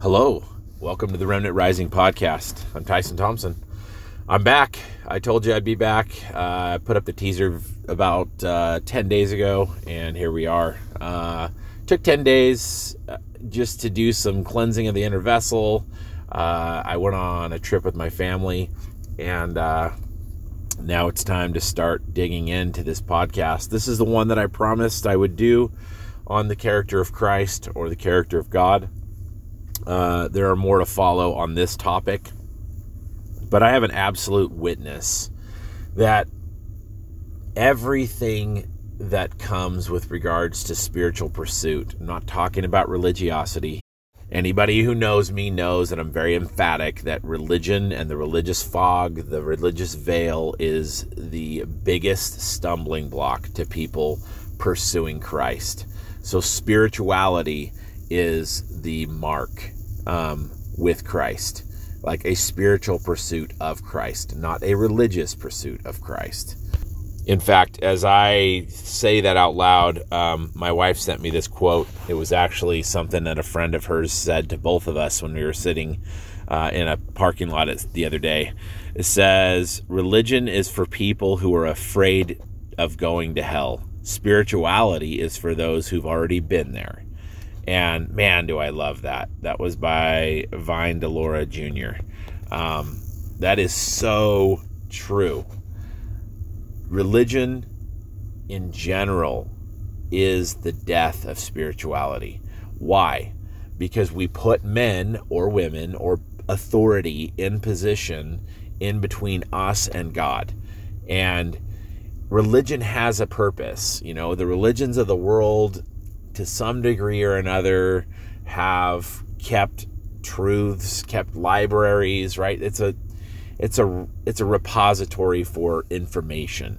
Hello, welcome to the Remnant Rising podcast. I'm Tyson Thompson. I'm back. I told you I'd be back. Uh, I put up the teaser about uh, 10 days ago, and here we are. Uh, took 10 days uh, just to do some cleansing of the inner vessel. Uh, I went on a trip with my family, and uh, now it's time to start digging into this podcast. This is the one that I promised I would do on the character of Christ or the character of God. Uh, there are more to follow on this topic, but I have an absolute witness that everything that comes with regards to spiritual pursuit, I'm not talking about religiosity. Anybody who knows me knows that I'm very emphatic that religion and the religious fog, the religious veil, is the biggest stumbling block to people pursuing Christ. So, spirituality is the mark um, with Christ, like a spiritual pursuit of Christ, not a religious pursuit of Christ. In fact, as I say that out loud, um, my wife sent me this quote. It was actually something that a friend of hers said to both of us when we were sitting uh, in a parking lot the other day. It says, Religion is for people who are afraid of going to hell. Spirituality is for those who've already been there. And man, do I love that. That was by Vine Deloria Jr. Um, that is so true. Religion in general is the death of spirituality. Why? Because we put men or women or authority in position in between us and God. And religion has a purpose. You know, the religions of the world to some degree or another have kept truths, kept libraries, right? It's a it's a it's a repository for information.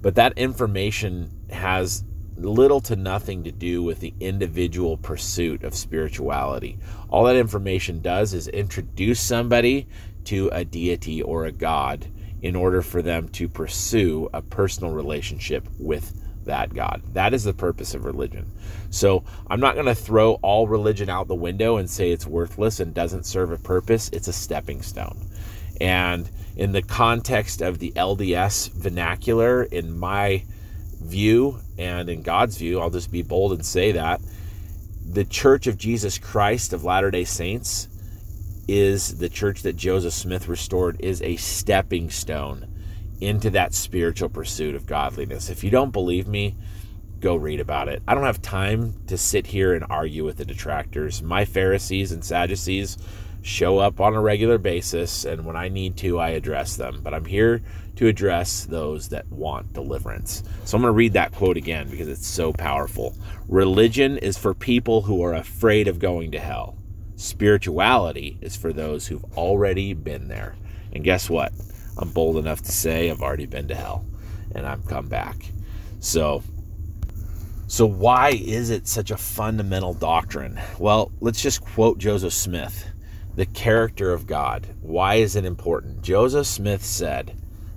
But that information has little to nothing to do with the individual pursuit of spirituality. All that information does is introduce somebody to a deity or a god in order for them to pursue a personal relationship with that God. That is the purpose of religion. So I'm not going to throw all religion out the window and say it's worthless and doesn't serve a purpose. It's a stepping stone. And in the context of the LDS vernacular, in my view and in God's view, I'll just be bold and say that the Church of Jesus Christ of Latter day Saints is the church that Joseph Smith restored, is a stepping stone into that spiritual pursuit of godliness. If you don't believe me, go read about it. I don't have time to sit here and argue with the detractors. My Pharisees and Sadducees show up on a regular basis, and when I need to, I address them. But I'm here to address those that want deliverance. So I'm going to read that quote again because it's so powerful. Religion is for people who are afraid of going to hell. Spirituality is for those who've already been there. And guess what? I'm bold enough to say I've already been to hell and I've come back. So so why is it such a fundamental doctrine? Well, let's just quote Joseph Smith, the character of God. Why is it important? Joseph Smith said,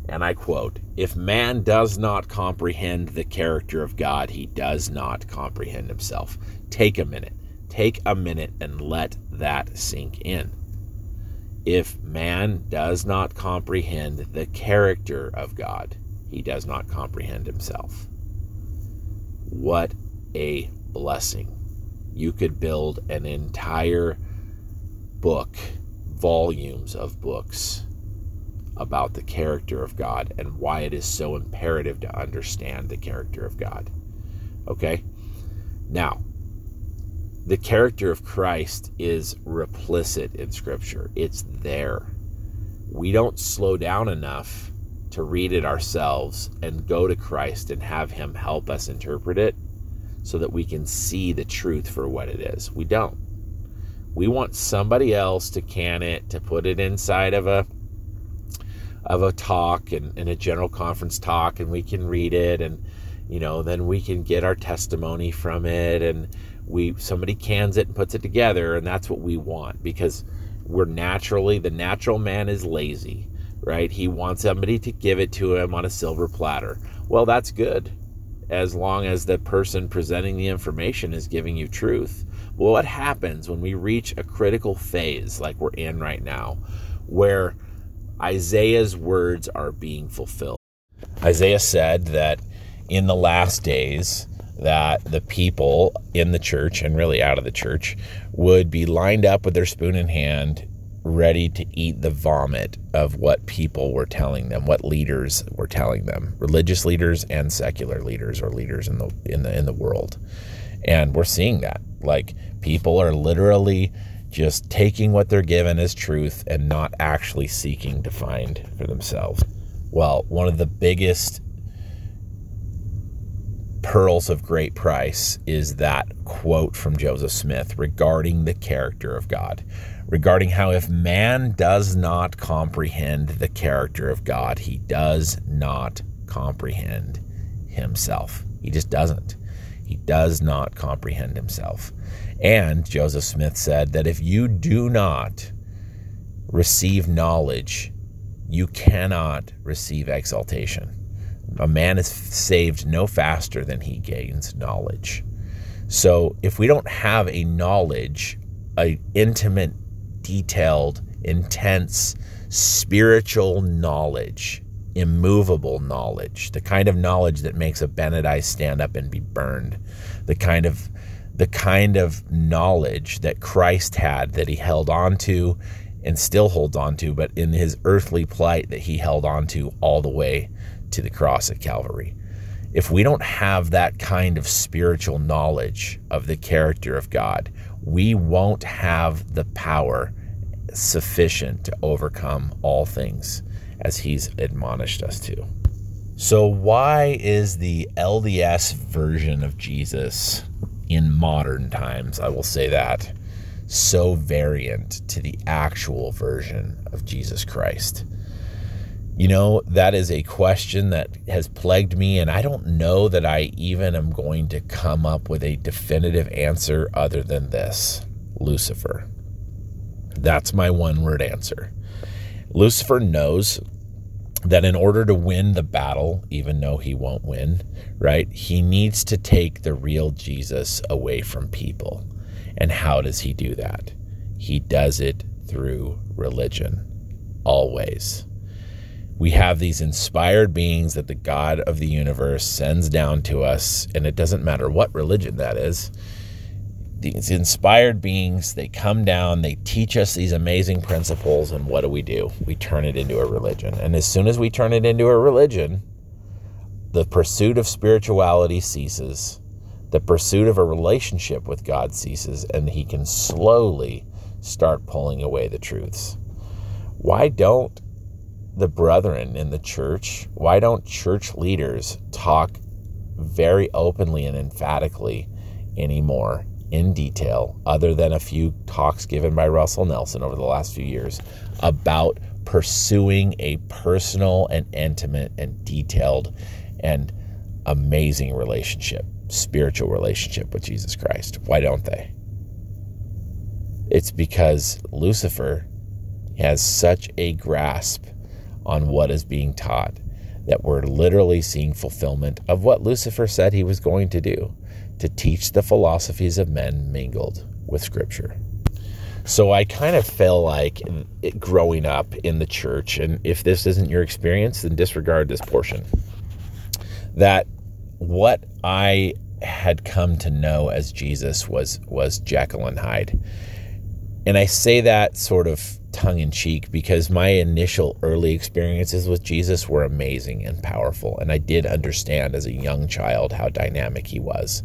and I quote, if man does not comprehend the character of God, he does not comprehend himself. Take a minute. Take a minute and let that sink in if man does not comprehend the character of God, he does not comprehend himself. What a blessing. You could build an entire book, volumes of books about the character of God and why it is so imperative to understand the character of God. Okay? Now, the character of Christ is replicit in Scripture. It's there. We don't slow down enough to read it ourselves and go to Christ and have Him help us interpret it so that we can see the truth for what it is. We don't. We want somebody else to can it, to put it inside of a of a talk and in a general conference talk and we can read it and you know then we can get our testimony from it and we somebody cans it and puts it together and that's what we want because we're naturally the natural man is lazy right he wants somebody to give it to him on a silver platter well that's good as long as the person presenting the information is giving you truth. Well, what happens when we reach a critical phase like we're in right now, where Isaiah's words are being fulfilled? Isaiah said that in the last days, that the people in the church and really out of the church would be lined up with their spoon in hand ready to eat the vomit of what people were telling them, what leaders were telling them, religious leaders and secular leaders or leaders in the in the in the world. And we're seeing that. Like people are literally just taking what they're given as truth and not actually seeking to find for themselves. Well, one of the biggest pearls of great price is that quote from Joseph Smith regarding the character of God regarding how if man does not comprehend the character of God, he does not comprehend himself. He just doesn't. He does not comprehend himself. And Joseph Smith said that if you do not receive knowledge, you cannot receive exaltation. A man is saved no faster than he gains knowledge. So if we don't have a knowledge, an intimate detailed, intense, spiritual knowledge, immovable knowledge, the kind of knowledge that makes Abinadi stand up and be burned, the kind of the kind of knowledge that Christ had that he held on to and still holds on to, but in his earthly plight that he held on to all the way to the cross at Calvary. If we don't have that kind of spiritual knowledge of the character of God, we won't have the power sufficient to overcome all things as he's admonished us to. So, why is the LDS version of Jesus in modern times, I will say that, so variant to the actual version of Jesus Christ? You know, that is a question that has plagued me, and I don't know that I even am going to come up with a definitive answer other than this Lucifer. That's my one word answer. Lucifer knows that in order to win the battle, even though he won't win, right, he needs to take the real Jesus away from people. And how does he do that? He does it through religion, always we have these inspired beings that the God of the universe sends down to us, and it doesn't matter what religion that is. These inspired beings, they come down, they teach us these amazing principles, and what do we do? We turn it into a religion. And as soon as we turn it into a religion, the pursuit of spirituality ceases, the pursuit of a relationship with God ceases, and He can slowly start pulling away the truths. Why don't the brethren in the church, why don't church leaders talk very openly and emphatically anymore in detail, other than a few talks given by Russell Nelson over the last few years, about pursuing a personal and intimate and detailed and amazing relationship, spiritual relationship with Jesus Christ? Why don't they? It's because Lucifer has such a grasp on what is being taught, that we're literally seeing fulfillment of what Lucifer said he was going to do to teach the philosophies of men mingled with Scripture. So I kind of feel like growing up in the church, and if this isn't your experience, then disregard this portion. That what I had come to know as Jesus was was and Hyde. And I say that sort of tongue in cheek because my initial early experiences with Jesus were amazing and powerful. And I did understand as a young child how dynamic he was.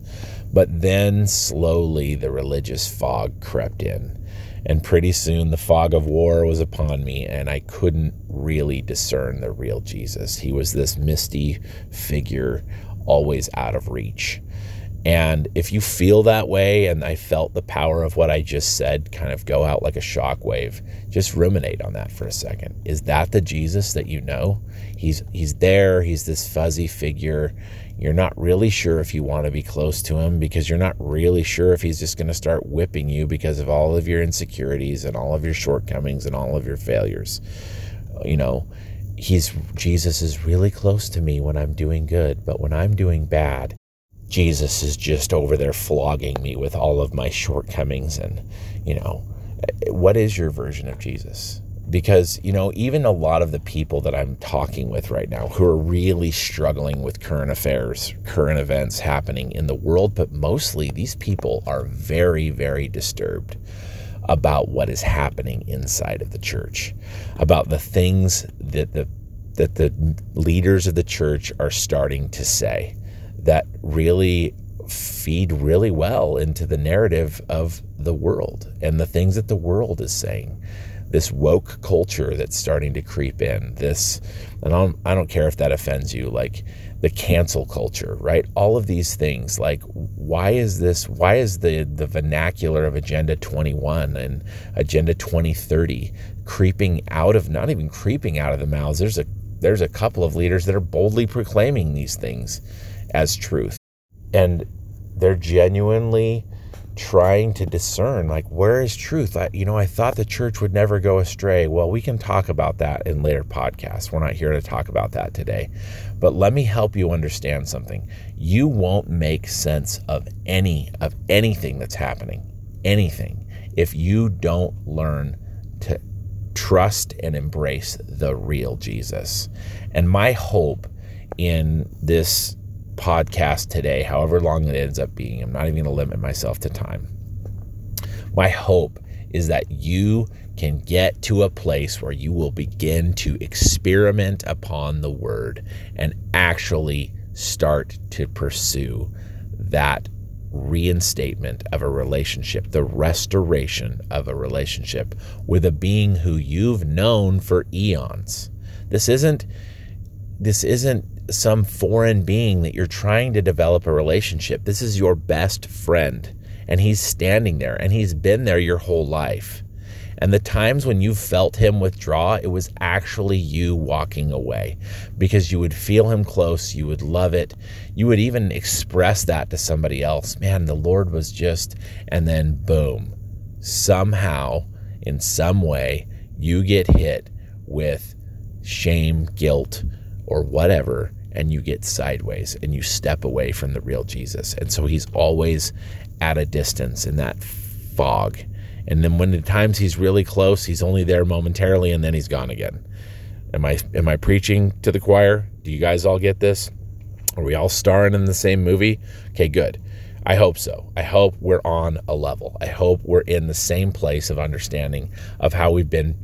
But then slowly the religious fog crept in. And pretty soon the fog of war was upon me, and I couldn't really discern the real Jesus. He was this misty figure, always out of reach. And if you feel that way, and I felt the power of what I just said kind of go out like a shockwave, just ruminate on that for a second. Is that the Jesus that you know? He's he's there, he's this fuzzy figure. You're not really sure if you want to be close to him because you're not really sure if he's just going to start whipping you because of all of your insecurities and all of your shortcomings and all of your failures. You know, he's Jesus is really close to me when I'm doing good, but when I'm doing bad, Jesus is just over there flogging me with all of my shortcomings and, you know, what is your version of Jesus? Because, you know, even a lot of the people that I'm talking with right now who are really struggling with current affairs, current events happening in the world, but mostly these people are very, very disturbed about what is happening inside of the church, about the things that the that the leaders of the church are starting to say that really feed really well into the narrative of the world and the things that the world is saying. This woke culture that's starting to creep in. This, and I don't, I don't care if that offends you, like the cancel culture, right? All of these things. Like, why is this? Why is the the vernacular of Agenda 21 and Agenda 2030 creeping out of not even creeping out of the mouths? There's a there's a couple of leaders that are boldly proclaiming these things as truth. And they're genuinely trying to discern like where is truth? I, you know i thought the church would never go astray. Well we can talk about that in later podcasts. We're not here to talk about that today. But let me help you understand something. You won't make sense of any of anything that's happening. Anything. If you don't learn to trust and embrace the real jesus. And my hope in this podcast today, however long it ends up being. I'm not even going to limit myself to time. My hope is that you can get to a place where you will begin to experiment upon the word and actually start to pursue that reinstatement of a relationship, the restoration of a relationship with a being who you've known for eons. This isn't this isn't some foreign being that you're trying to develop a relationship. This is your best friend, and he's standing there, and he's been there your whole life. And the times when you felt him withdraw, it was actually you walking away because you would feel him close. You would love it. You would even express that to somebody else. Man, the Lord was just, and then boom, somehow, in some way, you get hit with shame, guilt, or whatever and you get sideways and you step away from the real Jesus. And so he's always at a distance in that fog. And then when the times he's really close, he's only there momentarily and then he's gone again. Am I am I preaching to the choir? Do you guys all get this? Are we all starring in the same movie? Okay, good. I hope so. I hope we're on a level. I hope we're in the same place of understanding of how we've been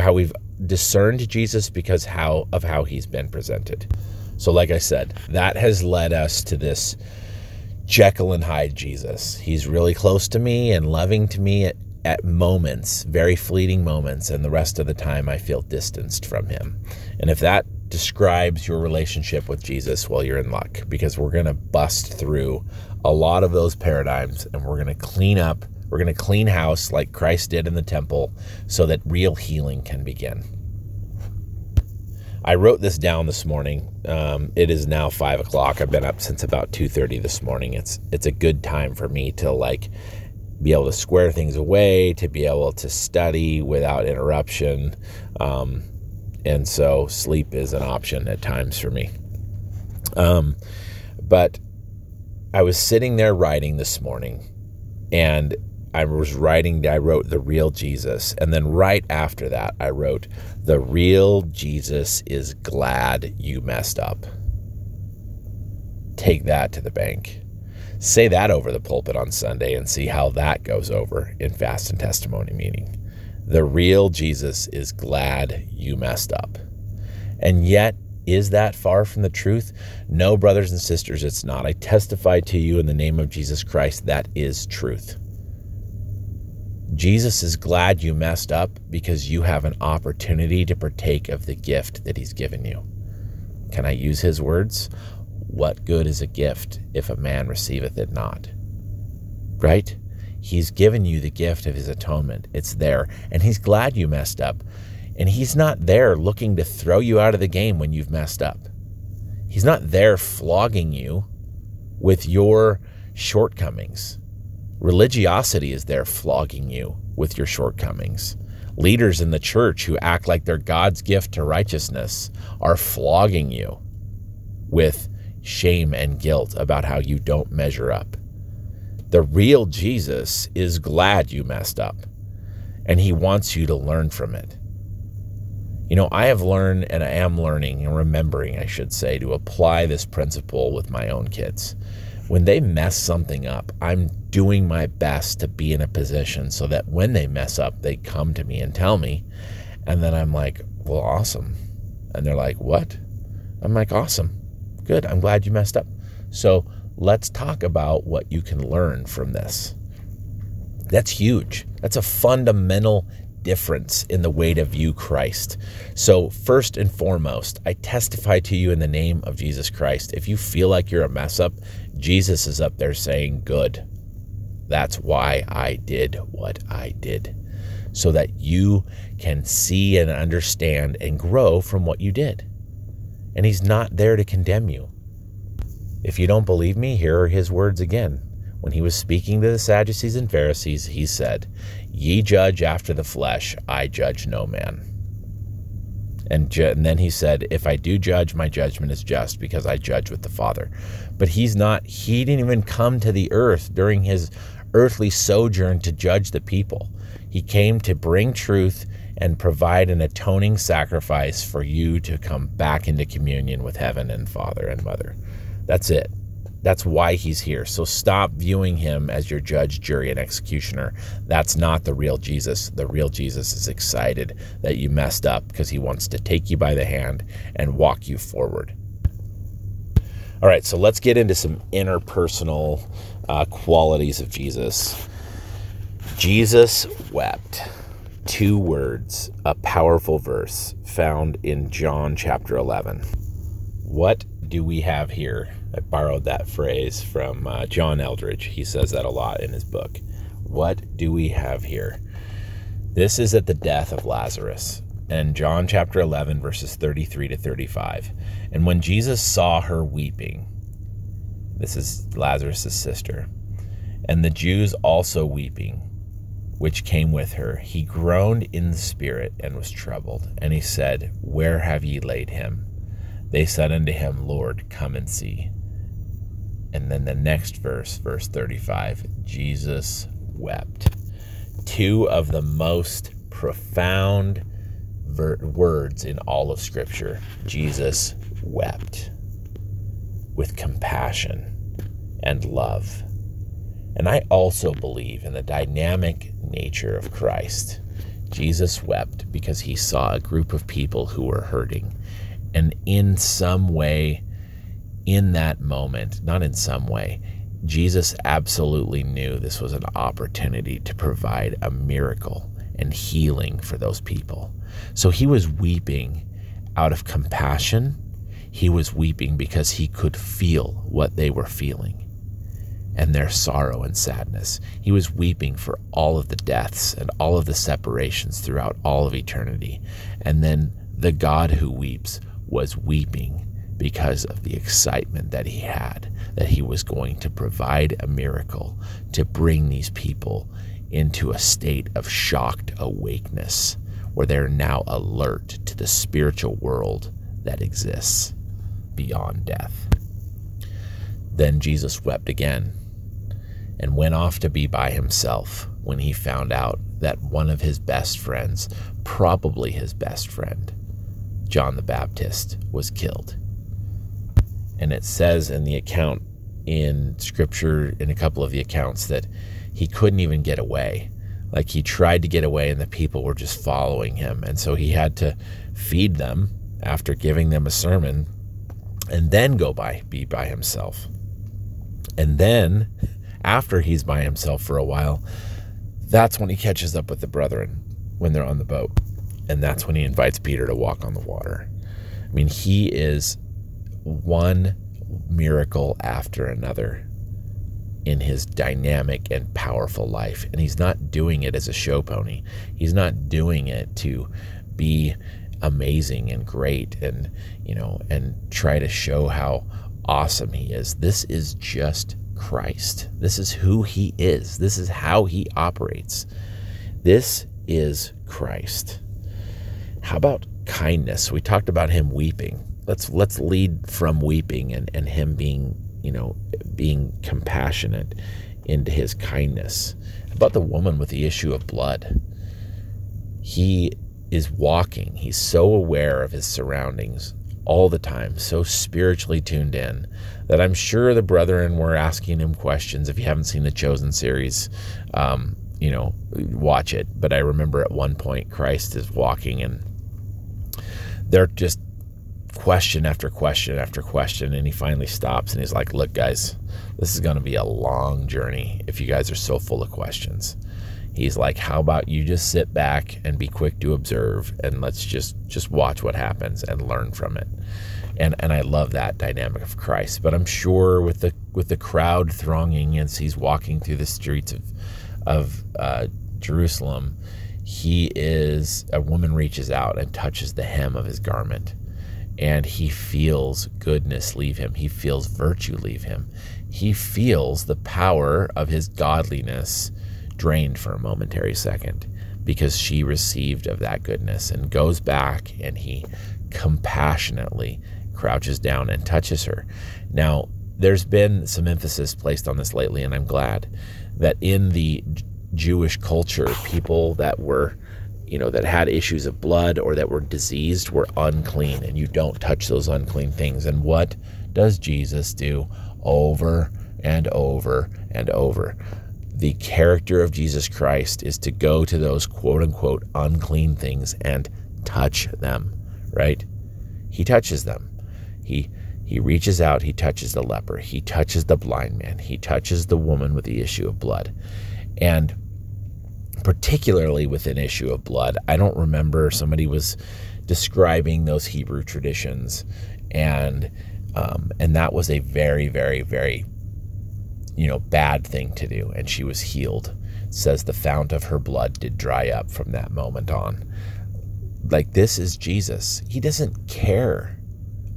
how we've discerned Jesus because how of how he's been presented. So, like I said, that has led us to this Jekyll and Hyde Jesus. He's really close to me and loving to me at, at moments, very fleeting moments, and the rest of the time I feel distanced from him. And if that describes your relationship with Jesus, well, you're in luck because we're going to bust through a lot of those paradigms and we're going to clean up, we're going to clean house like Christ did in the temple so that real healing can begin. I wrote this down this morning. Um, it is now five o'clock. I've been up since about two thirty this morning. It's it's a good time for me to like be able to square things away, to be able to study without interruption, um, and so sleep is an option at times for me. Um, but I was sitting there writing this morning, and I was writing, I wrote the real Jesus. And then right after that, I wrote, the real Jesus is glad you messed up. Take that to the bank. Say that over the pulpit on Sunday and see how that goes over in fast and testimony meeting. The real Jesus is glad you messed up. And yet, is that far from the truth? No, brothers and sisters, it's not. I testify to you in the name of Jesus Christ that is truth. Jesus is glad you messed up because you have an opportunity to partake of the gift that he's given you. Can I use his words? What good is a gift if a man receiveth it not? Right? He's given you the gift of his atonement. It's there. And he's glad you messed up. And he's not there looking to throw you out of the game when you've messed up. He's not there flogging you with your shortcomings. Religiosity is there flogging you with your shortcomings. Leaders in the church who act like they're God's gift to righteousness are flogging you with shame and guilt about how you don't measure up. The real Jesus is glad you messed up, and he wants you to learn from it. You know, I have learned and I am learning and remembering, I should say, to apply this principle with my own kids. When they mess something up, I'm doing my best to be in a position so that when they mess up, they come to me and tell me. And then I'm like, well, awesome. And they're like, what? I'm like, awesome. Good. I'm glad you messed up. So let's talk about what you can learn from this. That's huge. That's a fundamental difference in the way to view Christ. So, first and foremost, I testify to you in the name of Jesus Christ. If you feel like you're a mess up, Jesus is up there saying, Good. That's why I did what I did, so that you can see and understand and grow from what you did. And He's not there to condemn you. If you don't believe me, here are His words again. When he was speaking to the Sadducees and Pharisees, he said, Ye judge after the flesh, I judge no man. And, ju- and, then he said, If I do judge, my judgment is just because I judge with the Father. But he's not, he didn't even come to the earth during his earthly sojourn to judge the people. He came to bring truth and provide an atoning sacrifice for you to come back into communion with heaven and Father and Mother. That's it. That's why he's here. So stop viewing him as your judge, jury, and executioner. That's not the real Jesus. The real Jesus is excited that you messed up because he wants to take you by the hand and walk you forward. All right, so let's get into some interpersonal uh, qualities of Jesus. Jesus wept. Two words, a powerful verse found in John chapter 11. What do we have here? I borrowed that phrase from uh, John Eldredge. He says that a lot in his book. What do we have here? This is at the death of Lazarus. And John chapter 11, verses 33 to 35. And when Jesus saw her weeping, this is Lazarus' sister, and the Jews also weeping, which came with her, he groaned in the spirit and was troubled. And he said, Where have ye laid him? They said unto him, Lord, come and see. And then the next verse, verse 35, Jesus wept. Two of the most profound ver- words in all of Scripture. Jesus wept with compassion and love. And I also believe in the dynamic nature of Christ. Jesus wept because he saw a group of people who were hurting. And in some way, in that moment, not in some way, Jesus absolutely knew this was an opportunity to provide a miracle and healing for those people. So he was weeping out of compassion. He was weeping because he could feel what they were feeling and their sorrow and sadness. He was weeping for all of the deaths and all of the separations throughout all of eternity. And then the God who weeps was weeping because of the excitement that he had that he was going to provide a miracle to bring these people into a state of shocked awakeness where they're now alert to the spiritual world that exists beyond death. Then Jesus wept again and went off to be by himself when he found out that one of his best friends, probably his best friend, John the Baptist, was killed and it says in the account in scripture, in a couple of the accounts, that he couldn't even get away. Like he tried to get away, and the people were just following him. And so he had to feed them after giving them a sermon and then go by, be by himself. And then, after he's by himself for a while, that's when he catches up with the brethren when they're on the boat. And that's when he invites Peter to walk on the water. I mean, he is one miracle after another in his dynamic and powerful life. And he's not doing it as a show pony. He's not doing it to be amazing and great and, you know, and try to show how awesome he is. This is just Christ. This is who he is. This is how he operates. This is Christ. How about kindness? We talked about him weeping. Let's let's lead from weeping and, and him being, you know, being compassionate into his kindness. About the woman with the issue of blood? He is walking. He's so aware of his surroundings all the time, so spiritually tuned in that I'm sure the brethren were asking him questions. If you haven't seen the Chosen series, um, you know, watch it. But I remember at one point Christ is walking and they're just question after question after question. And he finally stops and he's like, Look, guys, this is going to be a long journey if you guys are so full of questions. He's like, How about you just sit back and be quick to observe and let's just just watch what happens and learn from it. And and I love that dynamic of Christ. But I'm sure with the with the crowd thronging as he's walking through the streets of of uh, Jerusalem, he is a woman reaches out and touches the hem of his garment and he feels goodness leave him. He feels virtue leave him. He feels the power of his godliness drained for a momentary second because she received of that goodness and goes back and he compassionately crouches down and touches her. Now there's been some emphasis placed on this lately and i'm glad that in the Jewish culture, people that were, you know, that had issues of blood or that were diseased were unclean, and you don't touch those unclean things. And what does Jesus do over and over and over? The character of Jesus Christ is to go to those quote unquote unclean things and touch them, right? He touches them. He he reaches out, he touches the leper, he touches the blind man, he touches the woman with the issue of blood. And particularly with an issue of blood, I don't remember somebody was describing those Hebrew traditions, and um, and that was a very, very, very you know bad thing to do. And she was healed. It says the fount of her blood did dry up from that moment on. Like this is Jesus. He doesn't care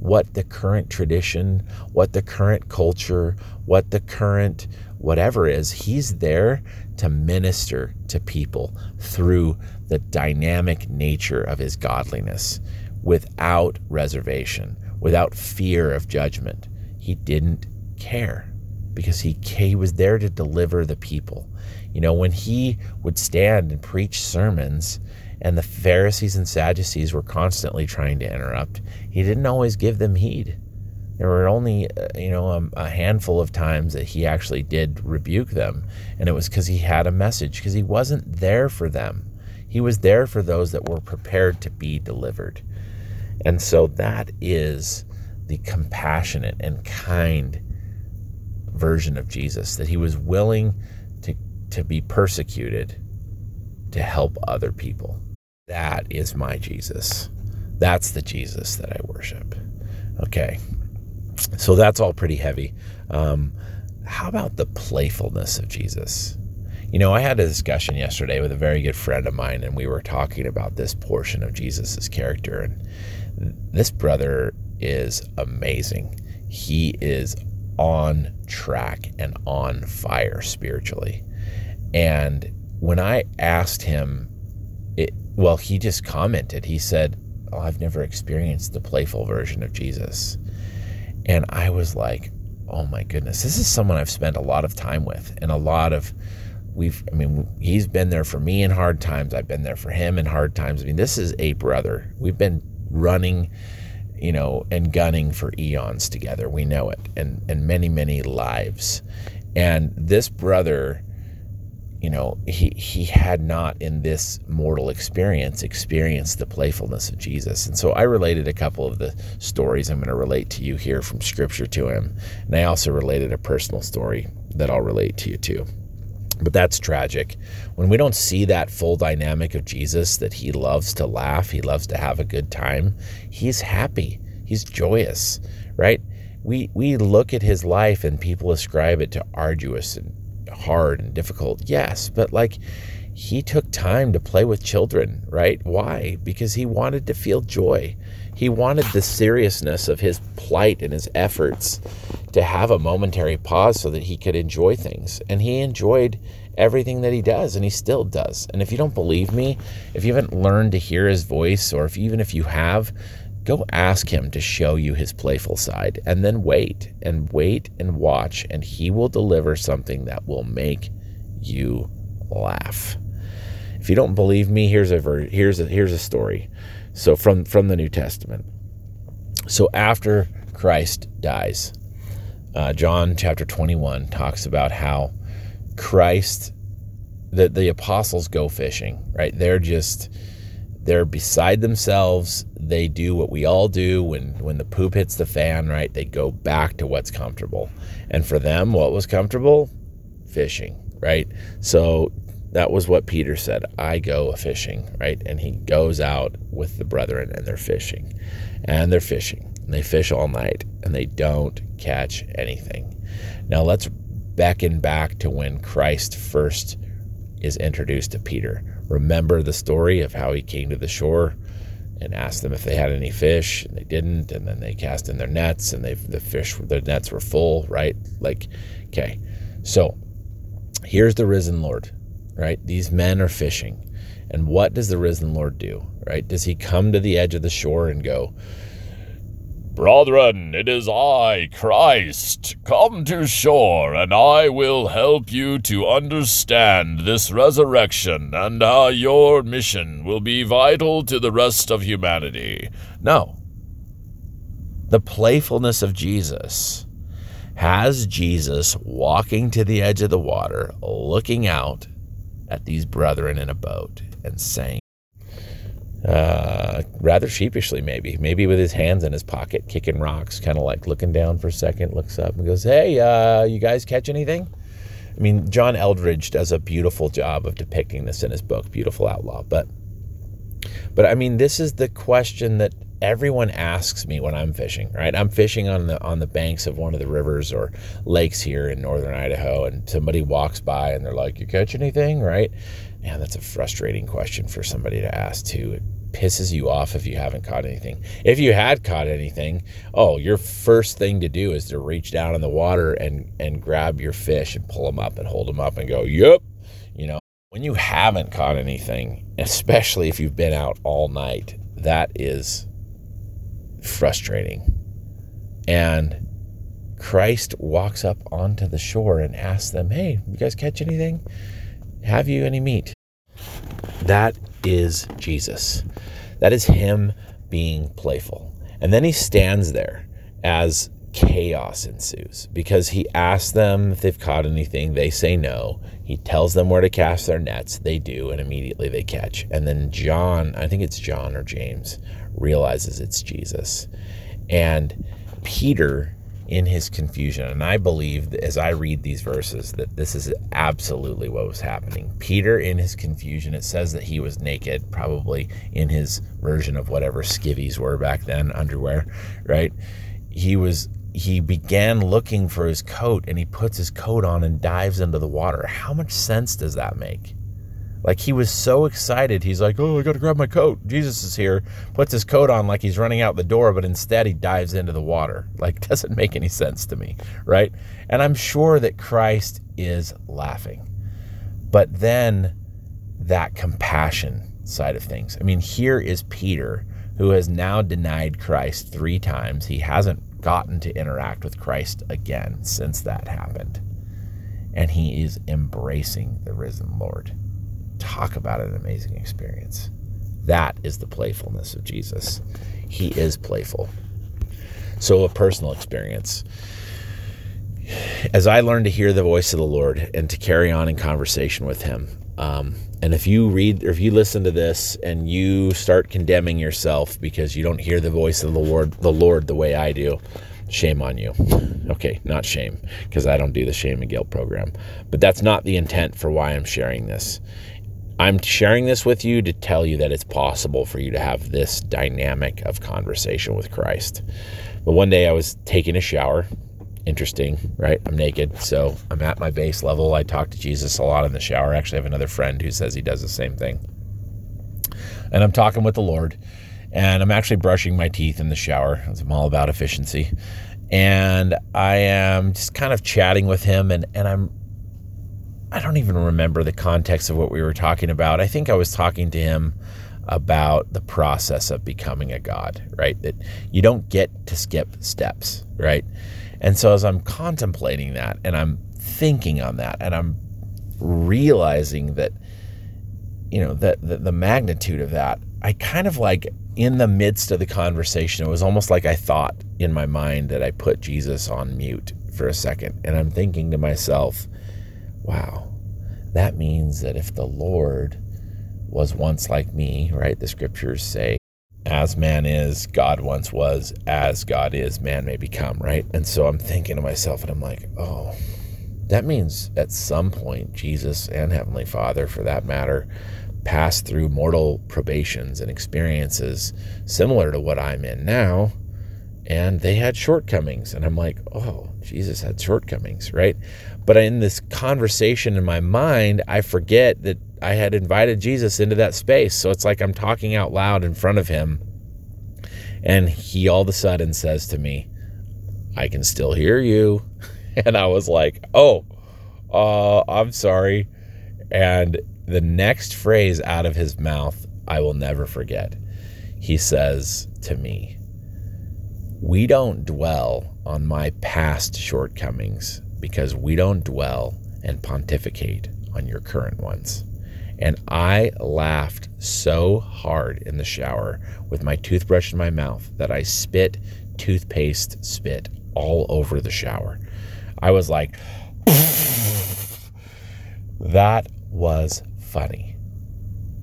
what the current tradition, what the current culture, what the current whatever is. He's there to minister to people through the dynamic nature of his godliness without reservation, without fear of judgment. He didn't care because he, he was there to deliver the people. You know, when he would stand and preach sermons, and the Pharisees and Sadducees were constantly trying to interrupt, he didn't always give them heed. There were only, uh, you know, a, a, handful of times that he actually did rebuke them, and it was because he had a message, because he wasn't there for them. He was there for those that were prepared to be delivered. And so that is the compassionate and kind version of Jesus, that he was willing to, to be persecuted to help other people. That is my Jesus. That's the Jesus that I worship. Okay. So that's all pretty heavy. Um, how about the playfulness of Jesus? You know, I had a discussion yesterday with a very good friend of mine, and we were talking about this portion of Jesus's character. And this brother is amazing. He is on track and on fire spiritually. And when I asked him, it, well, he just commented. He said, Oh, I've never experienced the playful version of Jesus. And I was like, Oh my goodness, this is someone I've spent a lot of time with and a lot of. We've, I mean, he's been there for me in hard times. I've been there for him in hard times. I mean, this is a brother. We've been running, you know, and gunning for eons together. We know it, and and many many lives. And this brother you know, he, he had not in this mortal experience experienced the playfulness of Jesus. And so I related a couple of the stories I'm going to relate to you here from scripture to him. And I also related a personal story that I'll relate to you too. But that's tragic. When we don't see that full dynamic of Jesus, that he loves to laugh, he loves to have a good time, he's happy, he's joyous, right? We, we look at his life and people ascribe it to arduous and hard and difficult. Yes, but like he took time to play with children, right? Why? Because he wanted to feel joy. He wanted the seriousness of his plight and his efforts to have a momentary pause so that he could enjoy things. And he enjoyed everything that he does, and he still does. And if you don't believe me, if you haven't learned to hear his voice, or if even if you have, go ask him to show you his playful side, and then wait and wait and watch, and he will deliver something that will make you laugh. If you don't believe me, here's a here's a here's a story. So from from the New Testament. So after Christ dies, uh, John chapter 21 talks about how Christ, that the apostles go fishing, right? They're just, they're beside themselves. They do what we all do when, when the poop hits the fan, right? They go back to what's comfortable. And for them, what was comfortable? Fishing, right? So that was what Peter said I go a fishing, right? And he goes out with the brethren and they're fishing. And they're fishing. And they fish all night and they don't catch anything. Now let's beckon back to when Christ first is introduced to Peter. Remember the story of how he came to the shore and asked them if they had any fish, and they didn't, and then they cast in their nets, and they the fish their nets were full, right? Like, okay, so here's the risen Lord, right? These men are fishing, and what does the risen Lord do, right? Does he come to the edge of the shore and go? Brethren, it is I, Christ. Come to shore, and I will help you to understand this resurrection and how your mission will be vital to the rest of humanity. No. The playfulness of Jesus has Jesus walking to the edge of the water, looking out at these brethren in a boat, and saying, uh, rather sheepishly, maybe, maybe with his hands in his pocket, kicking rocks, kind of like looking down for a second, looks up and goes, Hey, uh, you guys catch anything? I mean, John Eldredge does a beautiful job of depicting this in his book, Beautiful Outlaw. But, but I mean, this is the question that everyone asks me when I'm fishing, right? I'm fishing on the on the banks of one of the rivers or lakes here in northern Idaho, and somebody walks by and they're like, "You catch anything?" Right? Man, that's a frustrating question for somebody to ask too. It pisses you off if you haven't caught anything. If you had caught anything, oh, your first thing to do is to reach down in the water and and grab your fish and pull them up and hold them up and go, "Yep." You know, when you haven't caught anything, especially if you've been out all night, that is frustrating. And Christ walks up onto the shore and asks them, Hey, you guys catch anything? Have you any meat? That is Jesus. That is Him being playful. And then He stands there as chaos ensues because He asks them if they've caught anything. They say no. He tells them where to cast their nets. They do, and immediately they catch. And then John, I think it's John or James, realizes it's Jesus. And Peter, in his confusion, and I believe as I read these verses that this is absolutely what was happening. Peter, in his confusion, it says that he was naked, probably in his version of whatever skivvies were back then, underwear, right? He was he began looking for his coat and he puts his coat on and dives into the water. How much sense does that make? Like he was so excited. He's like, "Oh, I got to grab my coat. Jesus is here." Puts his coat on like he's running out the door, but instead he dives into the water. Like doesn't make any sense to me, right? And I'm sure that Christ is laughing. But then that compassion side of things. I mean, here is Peter who has now denied Christ 3 times. He hasn't gotten to interact with Christ again since that happened. And he is embracing the risen Lord talk about an amazing experience. That is the playfulness of Jesus. He is playful. So, a personal experience. As I learned to hear the voice of the Lord and to carry on in conversation with Him, um, and if you read or if you listen to this and you start condemning yourself because you don't hear the voice of the Lord, the Lord the way I do, shame on you. Okay, not shame, because I don't do the shame and guilt program. But that's not the intent for why I'm sharing this. I'm sharing this with you to tell you that it's possible for you to have this dynamic of conversation with Christ. But one day I was taking a shower. Interesting, right? I'm naked, so I'm at my base level. I talk to Jesus a lot in the shower. Actually, I actually have another friend who says he does the same thing. And I'm talking with the Lord, and I'm actually brushing my teeth in the shower. I'm all about efficiency. And I am just kind of chatting with him, and, and I'm I don't even remember the context of what we were talking about. I think I was talking to him about the process of becoming a God, right? That you don't get to skip steps, right? And so as I'm contemplating that and I'm thinking on that and I'm realizing that, you know, that the, the magnitude of that, I kind of like in the midst of the conversation, it was almost like I thought in my mind that I put Jesus on mute for a second. And I'm thinking to myself, wow, that means that if the Lord was once like me, right? The scriptures say, as man is, God once was, as God is, man may become, right? And so I'm thinking to myself, and I'm like, oh, that means at some point, Jesus and Heavenly Father, for that matter, passed through mortal probations and experiences similar to what I'm in now, and they had shortcomings. And I'm like, oh, Jesus had shortcomings, right? But in this conversation in my mind, I forget that I had invited Jesus into that space. So it's like I'm talking out loud in front of him. And he all of a sudden says to me, I can still hear you. And I was like, oh, uh, I'm sorry. And the next phrase out of his mouth, I will never forget. He says to me, We don't dwell on my past shortcomings because we don't dwell and pontificate on your current ones. And I laughed so hard in the shower with my toothbrush in my mouth that I spit toothpaste spit all over the shower. I was like, that was funny.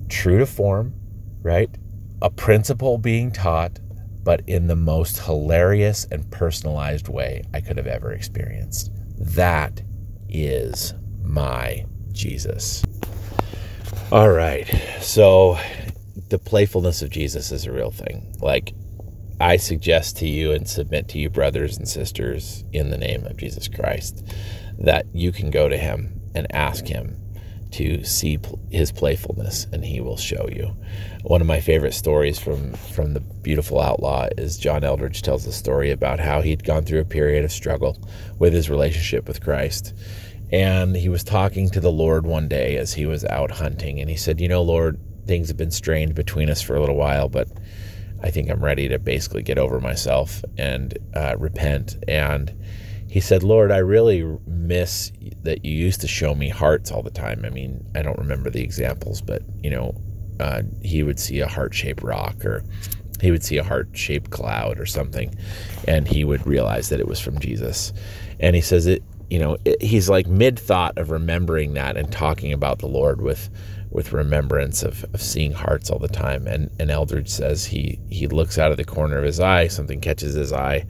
True to form, right? A principle being taught, but in the most hilarious and personalized way I could have ever experienced. That is my Jesus. All right. So the playfulness of Jesus is a real thing. Like I suggest to you and submit to you, brothers and sisters, in the name of Jesus Christ, that you can go to him and ask him to see his playfulness and he will show you. One of my favorite stories from from the beautiful outlaw is John Eldredge tells the story about how he'd gone through a period of struggle with his relationship with Christ and he was talking to the Lord one day as he was out hunting. And he said, You know, Lord, things have been strained between us for a little while, but I think I'm ready to basically get over myself and uh, repent. And he said, Lord, I really miss that you used to show me hearts all the time. I mean, I don't remember the examples, but, you know, uh, he would see a heart shaped rock or he would see a heart shaped cloud or something, and he would realize that it was from Jesus. And he says, it, you know, it, he's like mid thought of remembering that and talking about the Lord with with remembrance of, of seeing hearts all the time. And, and Eldredge says he, he looks out of the corner of his eye, something catches his eye,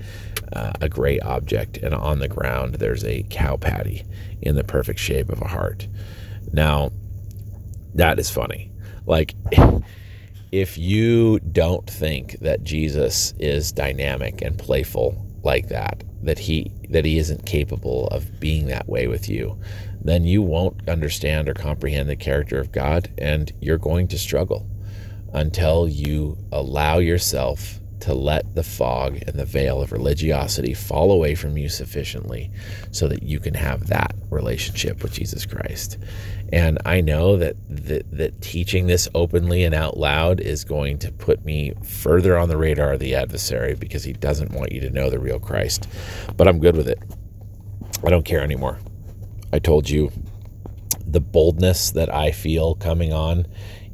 uh, a gray object, and on the ground there's a cow patty in the perfect shape of a heart. Now, that is funny. Like, if you don't think that Jesus is dynamic and playful like that, that he that he isn't capable of being that way with you, then you won't understand or comprehend the character of God and you're going to struggle until you allow yourself to let the fog and the veil of religiosity fall away from you sufficiently so that you can have that relationship with Jesus Christ. And I know that, that that teaching this openly and out loud is going to put me further on the radar of the adversary because he doesn't want you to know the real Christ. But I'm good with it. I don't care anymore. I told you the boldness that I feel coming on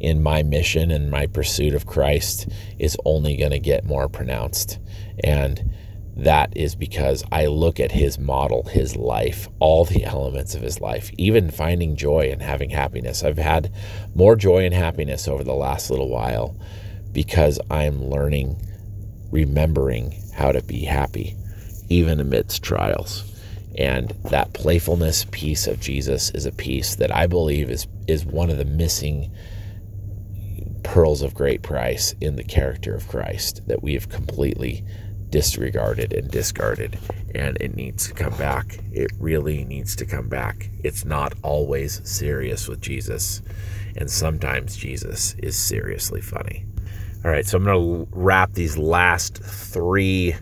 in my mission and my pursuit of Christ is only going to get more pronounced. And that is because I look at his model, his life, all the elements of his life, even finding joy and having happiness. I've had more joy and happiness over the last little while because I'm learning, remembering how to be happy, even amidst trials. And that playfulness piece of Jesus is a piece that I believe is, is one of the missing pearls of great price in the character of Christ that we have completely disregarded and discarded, and it needs to come back. It really needs to come back. It's not always serious with Jesus, and sometimes Jesus is seriously funny. All right, so I'm going to wrap these last three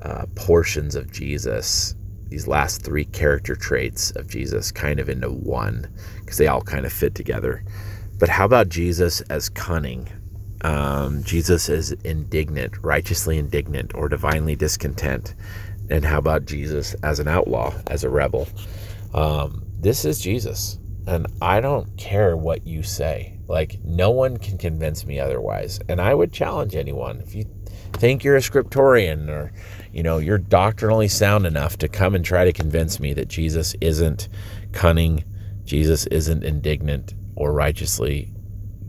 uh, portions of Jesus these last three character traits of Jesus kind of into one because they all kind of fit together. But how about Jesus as cunning? Um, Jesus as indignant, righteously indignant, or divinely discontent. And how about Jesus as an outlaw, as a rebel? Um, this is Jesus. And I don't care what you say. Like, no one can convince me otherwise. And I would challenge anyone. If you think you're a scriptorian or, you know, you're doctrinally sound enough to come and try to convince me that Jesus isn't cunning, Jesus isn't indignant or righteously,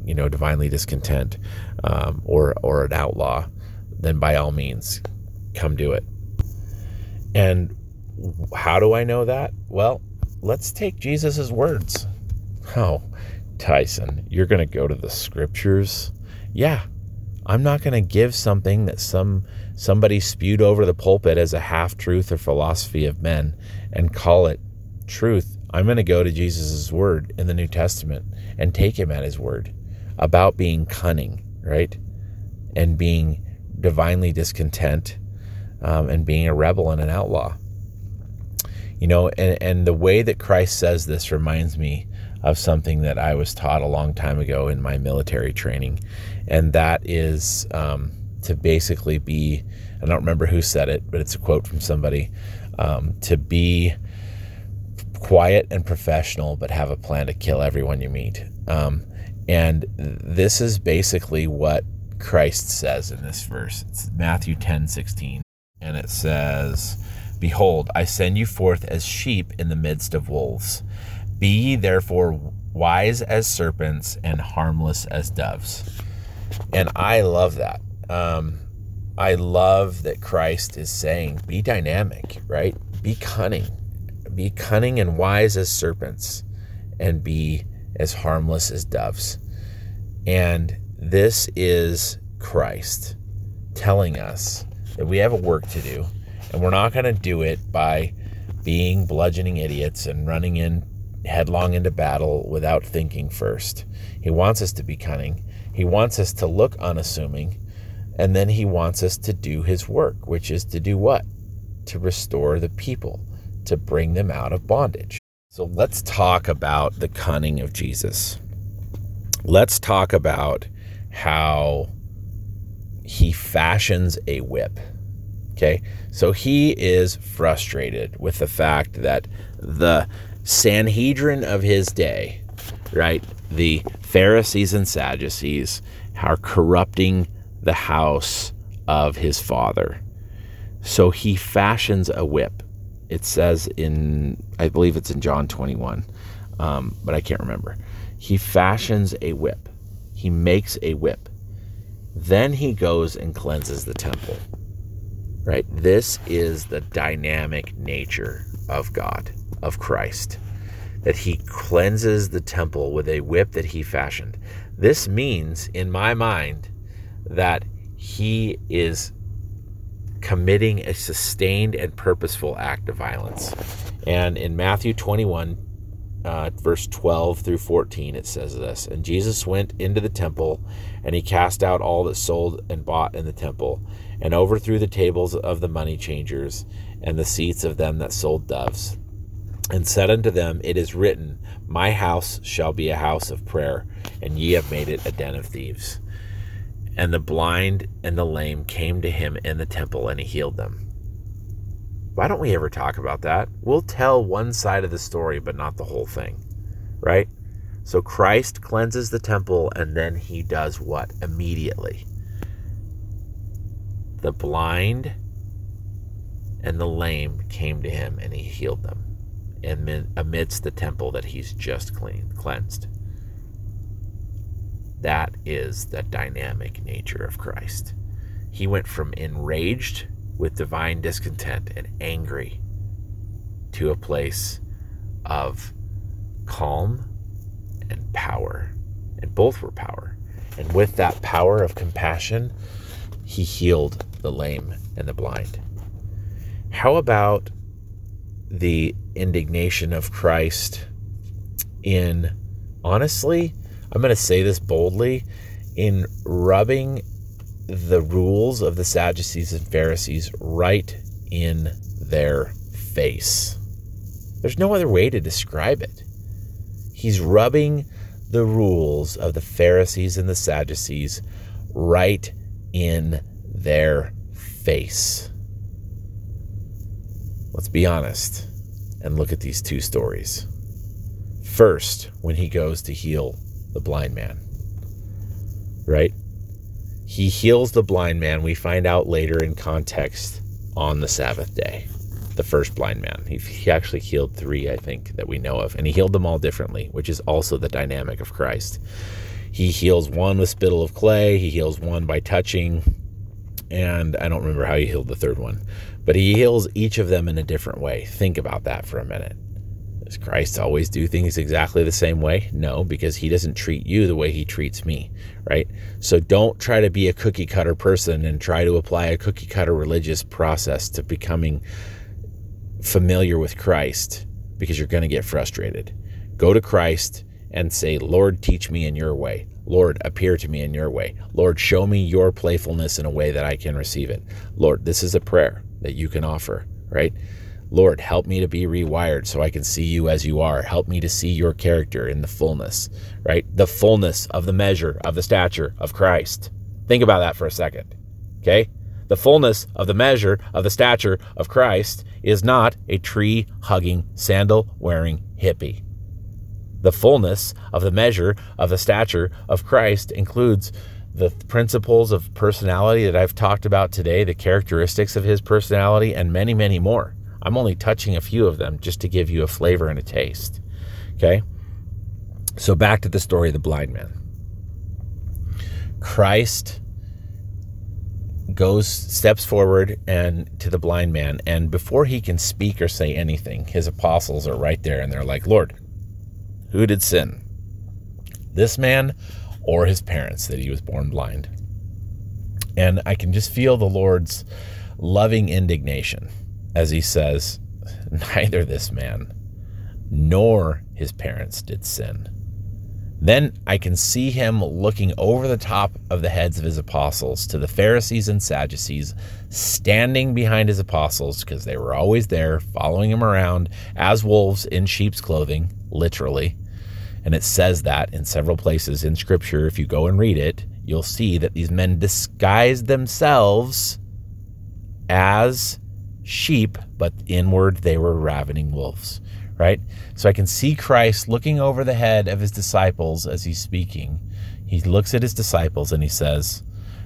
you know, divinely discontent um, or, or an outlaw, then by all means, come do it. And how do I know that? Well, let's take Jesus' words. Oh, Tyson, you're going to go to the scriptures? Yeah. I'm not going to give something that some somebody spewed over the pulpit as a half truth or philosophy of men and call it truth. I'm going to go to Jesus' word in the New Testament and take him at his word about being cunning, right? And being divinely discontent um, and being a rebel and an outlaw. You know, and, and the way that Christ says this reminds me of something that I was taught a long time ago in my military training. And that is um, to basically be, I don't remember who said it, but it's a quote from somebody um, to be quiet and professional, but have a plan to kill everyone you meet. Um, and this is basically what Christ says in this verse. It's Matthew 10 16. And it says, Behold, I send you forth as sheep in the midst of wolves. Be ye therefore wise as serpents and harmless as doves. And I love that. Um, I love that Christ is saying, be dynamic, right? Be cunning. Be cunning and wise as serpents and be as harmless as doves. And this is Christ telling us that we have a work to do, and we're not going to do it by being bludgeoning idiots and running in headlong into battle without thinking first. He wants us to be cunning. He wants us to look unassuming. And then he wants us to do his work, which is to do what? To restore the people, to bring them out of bondage. So let's talk about the cunning of Jesus. Let's talk about how he fashions a whip. Okay, so he is frustrated with the fact that the Sanhedrin of his day, right, the Pharisees and Sadducees, are corrupting the house of his father. So he fashions a whip. It says in, I believe it's in John 21, um, but I can't remember. He fashions a whip. He makes a whip. Then he goes and cleanses the temple. Right? This is the dynamic nature of God, of Christ, that he cleanses the temple with a whip that he fashioned. This means, in my mind, that he is committing a sustained and purposeful act of violence. And in Matthew 21, uh, verse 12 through 14, it says this And Jesus went into the temple, and he cast out all that sold and bought in the temple, and overthrew the tables of the money changers and the seats of them that sold doves, and said unto them, It is written, My house shall be a house of prayer, and ye have made it a den of thieves. And the blind and the lame came to him in the temple, and he healed them. Why don't we ever talk about that? We'll tell one side of the story, but not the whole thing, right? So Christ cleanses the temple, and then he does what? Immediately. The blind and the lame came to him, and he healed them amidst the temple that he's just clean, cleansed. That is the dynamic nature of Christ. He went from enraged with divine discontent and angry to a place of calm and power. And both were power. And with that power of compassion, he healed the lame and the blind. How about the indignation of Christ in, honestly, I'm going to say this boldly, in rubbing the rules of the Sadducees and Pharisees right in their face. There's no other way to describe it. He's rubbing the rules of the Pharisees and the Sadducees right in their face. Let's be honest and look at these two stories. First, when he goes to heal the blind man, right? He heals the blind man. We find out later in context on the Sabbath day, the first blind man. He, he actually healed three, I think, that we know of, and he healed them all differently, which is also the dynamic of Christ. He heals one with spittle of clay, he heals one by touching, and I don't remember how he healed the third one, but he heals each of them in a different way. Think about that for a minute. Does Christ always do things exactly the same way? No, because he doesn't treat you the way he treats me, right? So don't try to be a cookie cutter person and try to apply a cookie cutter religious process to becoming familiar with Christ because you're going to get frustrated. Go to Christ and say, Lord, teach me in your way. Lord, appear to me in your way. Lord, show me your playfulness in a way that I can receive it. Lord, this is a prayer that you can offer, right? Lord, help me to be rewired so I can see you as you are. Help me to see your character in the fullness, right? The fullness of the measure of the stature of Christ. Think about that for a second, okay? The fullness of the measure of the stature of Christ is not a tree hugging, sandal wearing hippie. The fullness of the measure of the stature of Christ includes the principles of personality that I've talked about today, the characteristics of his personality, and many, many more. I'm only touching a few of them just to give you a flavor and a taste. Okay? So back to the story of the blind man. Christ goes steps forward and to the blind man and before he can speak or say anything his apostles are right there and they're like lord who did sin this man or his parents that he was born blind and i can just feel the lord's loving indignation as he says, Neither this man nor his parents did sin. Then I can see him looking over the top of the heads of his apostles to the Pharisees and Sadducees standing behind his apostles because they were always there following him around as wolves in sheep's clothing, literally. And it says that in several places in Scripture. If you go and read it, you'll see that these men disguised themselves as sheep, but inward they were ravening wolves, right? So I can see Christ looking over the head of his disciples as he's speaking. He looks at his disciples and he says,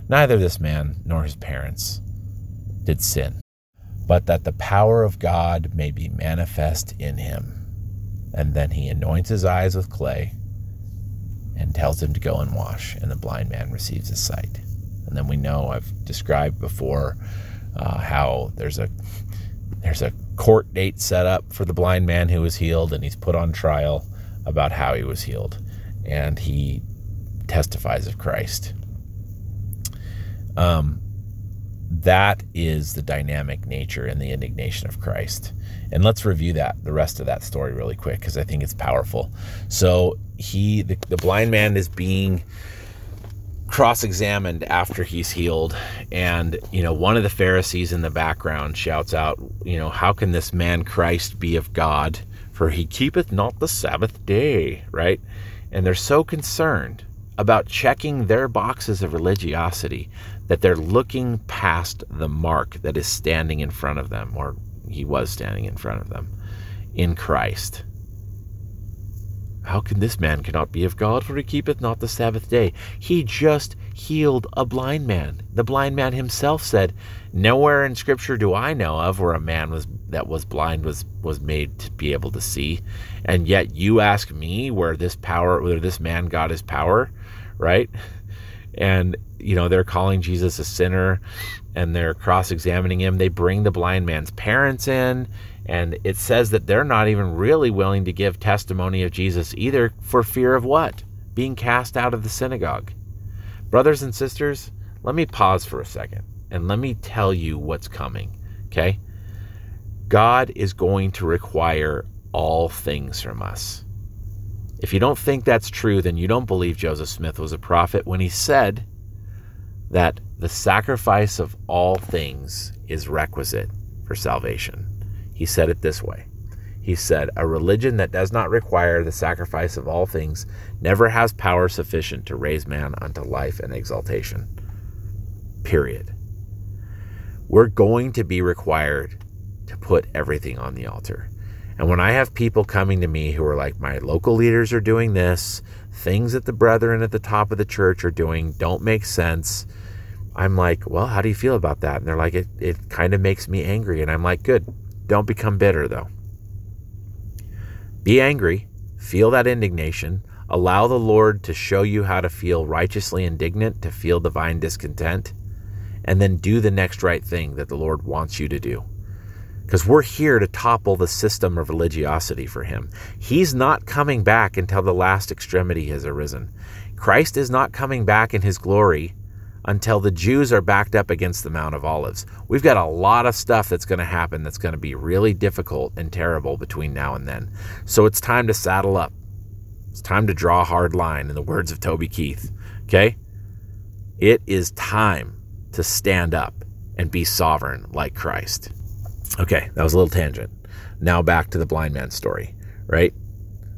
Neither this man nor his parents did sin, but that the power of God may be manifest in him. And then he anoints his eyes with clay and tells him to go and wash, and the blind man receives his sight. And then we know I've described before uh, how there's a there's a court date set up for the blind man who was healed, and he's put on trial about how he was healed, and he testifies of Christ. Um, that is the dynamic nature and the indignation of Christ. And let's review that, the rest of that story, really quick, because I think it's powerful. So he, the, the blind man, is being cross-examined after he's healed. And you know one of the pharisees in the background shouts out you know how can this man christ be of god? For he keepeth not the sabbath day right? And they're so concerned about checking their boxes of religiosity that they're looking past the mark that is standing in front of them or he was standing in front of them in christ how can this man cannot be of God, for he keepeth not the Sabbath day? He just healed a blind man. The blind man himself said, Nowhere in Scripture do I know of where a man was that was blind was was made to be able to see. And yet you ask me where this power, where this man got his power, right? And you know, they're calling Jesus a sinner and they're cross-examining him. They bring the blind man's parents in and it says that they're not even really willing to give testimony of Jesus either for fear of what? Being cast out of the synagogue. Brothers and sisters, let me pause for a second and let me tell you what's coming, okay? God is going to require all things from us. If you don't think that's true, then you don't believe Joseph Smith was a prophet when he said that the sacrifice of all things is requisite for salvation. He said it this way He said, A religion that does not require the sacrifice of all things never has power sufficient to raise man unto life and exaltation. Period. We're going to be required to put everything on the altar. And when I have people coming to me who are like, my local leaders are doing this, things that the brethren at the top of the church are doing don't make sense. I'm like, well, how do you feel about that? And they're like, it, it kind of makes me angry. And I'm like, good. Don't become bitter, though. Be angry, feel that indignation, allow the Lord to show you how to feel righteously indignant, to feel divine discontent, and then do the next right thing that the Lord wants you to do because we're here to topple the system of religiosity for him. He's not coming back until the last extremity has arisen. Christ is not coming back in his glory until the Jews are backed up against the Mount of Olives. We've got a lot of stuff that's going to happen that's going to be really difficult and terrible between now and then. So it's time to saddle up. It's time to draw a hard line, in the words of Toby Keith. Okay? It is time to stand up and be sovereign like Christ. Okay, that was a little tangent. Now back to the blind man story, right?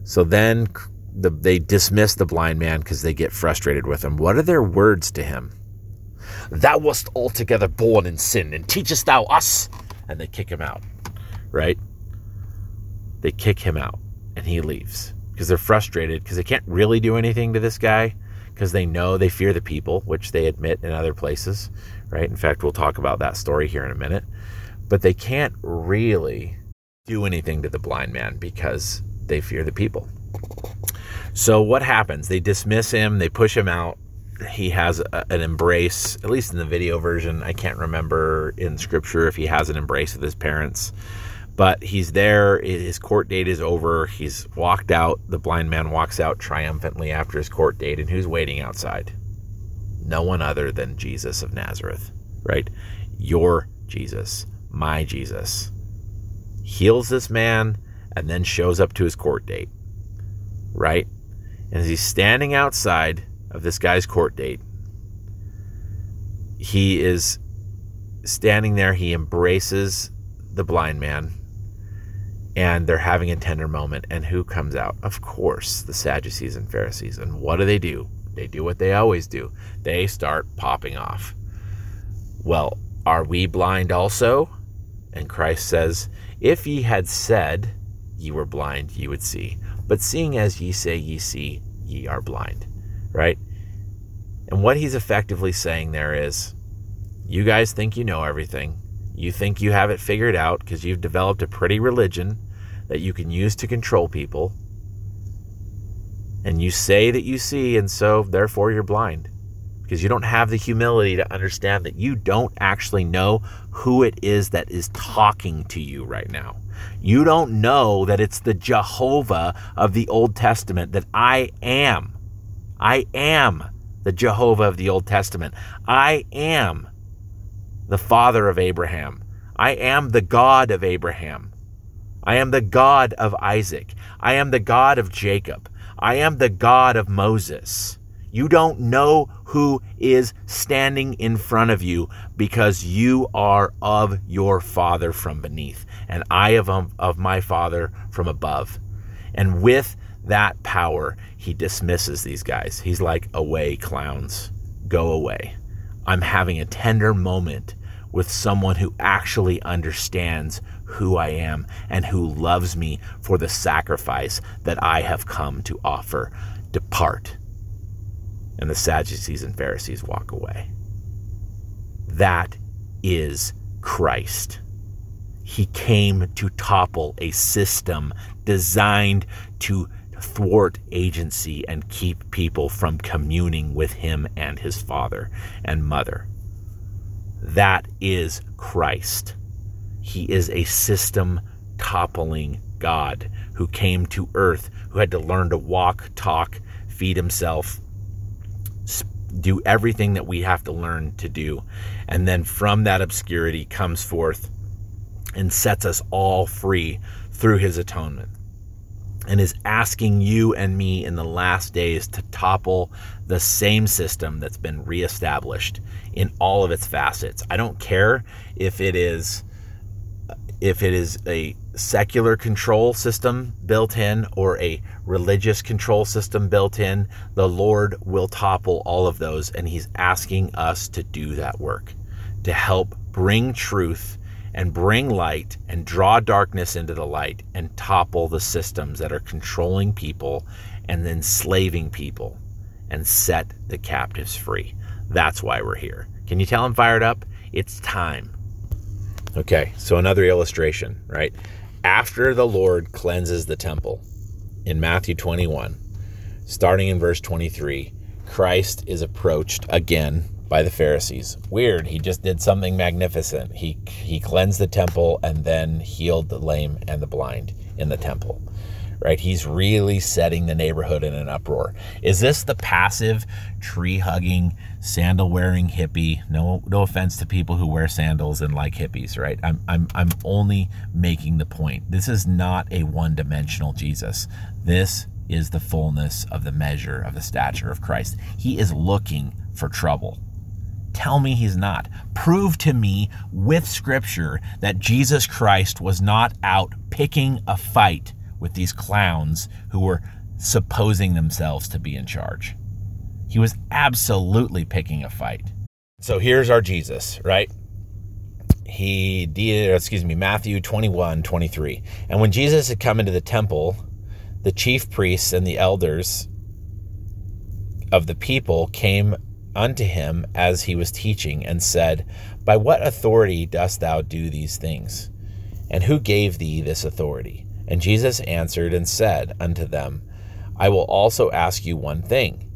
So then the, they dismiss the blind man because they get frustrated with him. What are their words to him? Thou wast altogether born in sin, and teachest thou us? And they kick him out, right? They kick him out, and he leaves because they're frustrated because they can't really do anything to this guy because they know they fear the people, which they admit in other places, right? In fact, we'll talk about that story here in a minute but they can't really do anything to the blind man because they fear the people. So what happens? They dismiss him, they push him out. He has a, an embrace, at least in the video version. I can't remember in scripture if he has an embrace with his parents, but he's there. His court date is over. He's walked out. The blind man walks out triumphantly after his court date, and who's waiting outside? No one other than Jesus of Nazareth, right? Your Jesus my Jesus, heals this man, and then shows up to his court date. Right? And as he's standing outside of this guy's court date, he is standing there. He embraces the blind man, and they're having a tender moment. And who comes out? Of course, the Sadducees and Pharisees. And what do they do? They do what they always do they start popping off. Well, are we blind also? And Christ says, If ye had said ye were blind, ye would see. But seeing as ye say ye see, ye are blind. Right? And what he's effectively saying there is, you guys think you know everything. You think you have it figured out because you've developed a pretty religion that you can use to control people. And you say that you see, and so therefore you're blind because you don't have the humility to understand that you don't actually know who it is that is talking to you right now. You don't know that it's the Jehovah of the Old Testament, that I am. I am the Jehovah of the Old Testament. I am the father of Abraham. I am the God of Abraham. I am the God of Isaac. I am the God of Jacob. I am the God of Moses. You don't know who is standing in front of you because you are of your Father from beneath, and I of, of my Father from above. And with that power, he dismisses these guys. He's like, Away, clowns, go away. I'm having a tender moment with someone who actually understands who I am and who loves me for the sacrifice that I have come to offer. Depart and the Sadducees and Pharisees walk away. That is Christ. He came to topple a system designed to thwart agency and keep people from communing with him and his father and mother. That is Christ. He is a system toppling God who came to earth, who had to learn to walk, talk, feed himself, do everything that we have to learn to do. And then from that obscurity comes forth and sets us all free through his atonement. And is asking you and me in the last days to topple the same system that's been reestablished in all of its facets. I don't care if it is if it is a secular control system built in or a religious control system built in, the Lord will topple all of those. And He's asking us to do that work, to help bring truth and bring light and draw darkness into the light and topple the systems that are controlling people and enslaving people and set the captives free. That's why we're here. Can you tell I'm fired up? It's time. Okay, so another illustration, right? After the Lord cleanses the temple in Matthew 21, starting in verse 23, Christ is approached again by the Pharisees. Weird, he just did something magnificent. He he cleansed the temple and then healed the lame and the blind in the temple right? He's really setting the neighborhood in an uproar. Is this the passive, tree hugging, sandal wearing hippie? No, no offense to people who wear sandals and like hippies, right? I'm, I'm, I'm only making the point. This is not a one dimensional Jesus. This is the fullness of the measure of the stature of Christ. He is looking for trouble. Tell me he's not. Prove to me with scripture that Jesus Christ was not out picking a fight with these clowns who were supposing themselves to be in charge. He was absolutely picking a fight. So here's our Jesus, right? He did, excuse me, Matthew 21, 23. And when Jesus had come into the temple, the chief priests and the elders of the people came unto him as he was teaching and said, By what authority dost thou do these things? And who gave thee this authority? And Jesus answered and said unto them, I will also ask you one thing,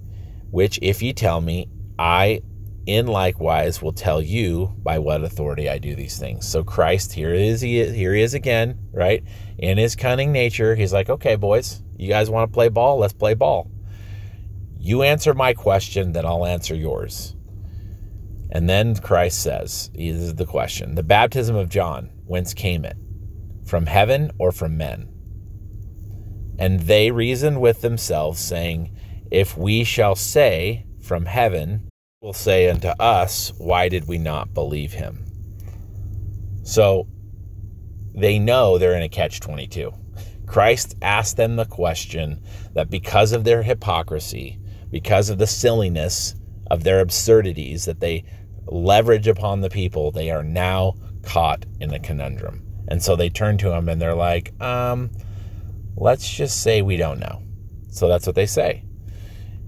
which if ye tell me, I in likewise will tell you by what authority I do these things. So Christ, here is he here he is again, right? In his cunning nature, he's like, okay, boys, you guys want to play ball? Let's play ball. You answer my question, then I'll answer yours. And then Christ says, this is the question the baptism of John, whence came it? from heaven or from men? And they reasoned with themselves, saying, If we shall say, From heaven, will say unto us, Why did we not believe him? So they know they're in a catch 22. Christ asked them the question that because of their hypocrisy, because of the silliness of their absurdities that they leverage upon the people, they are now caught in a conundrum. And so they turn to him and they're like, um, let's just say we don't know. So that's what they say.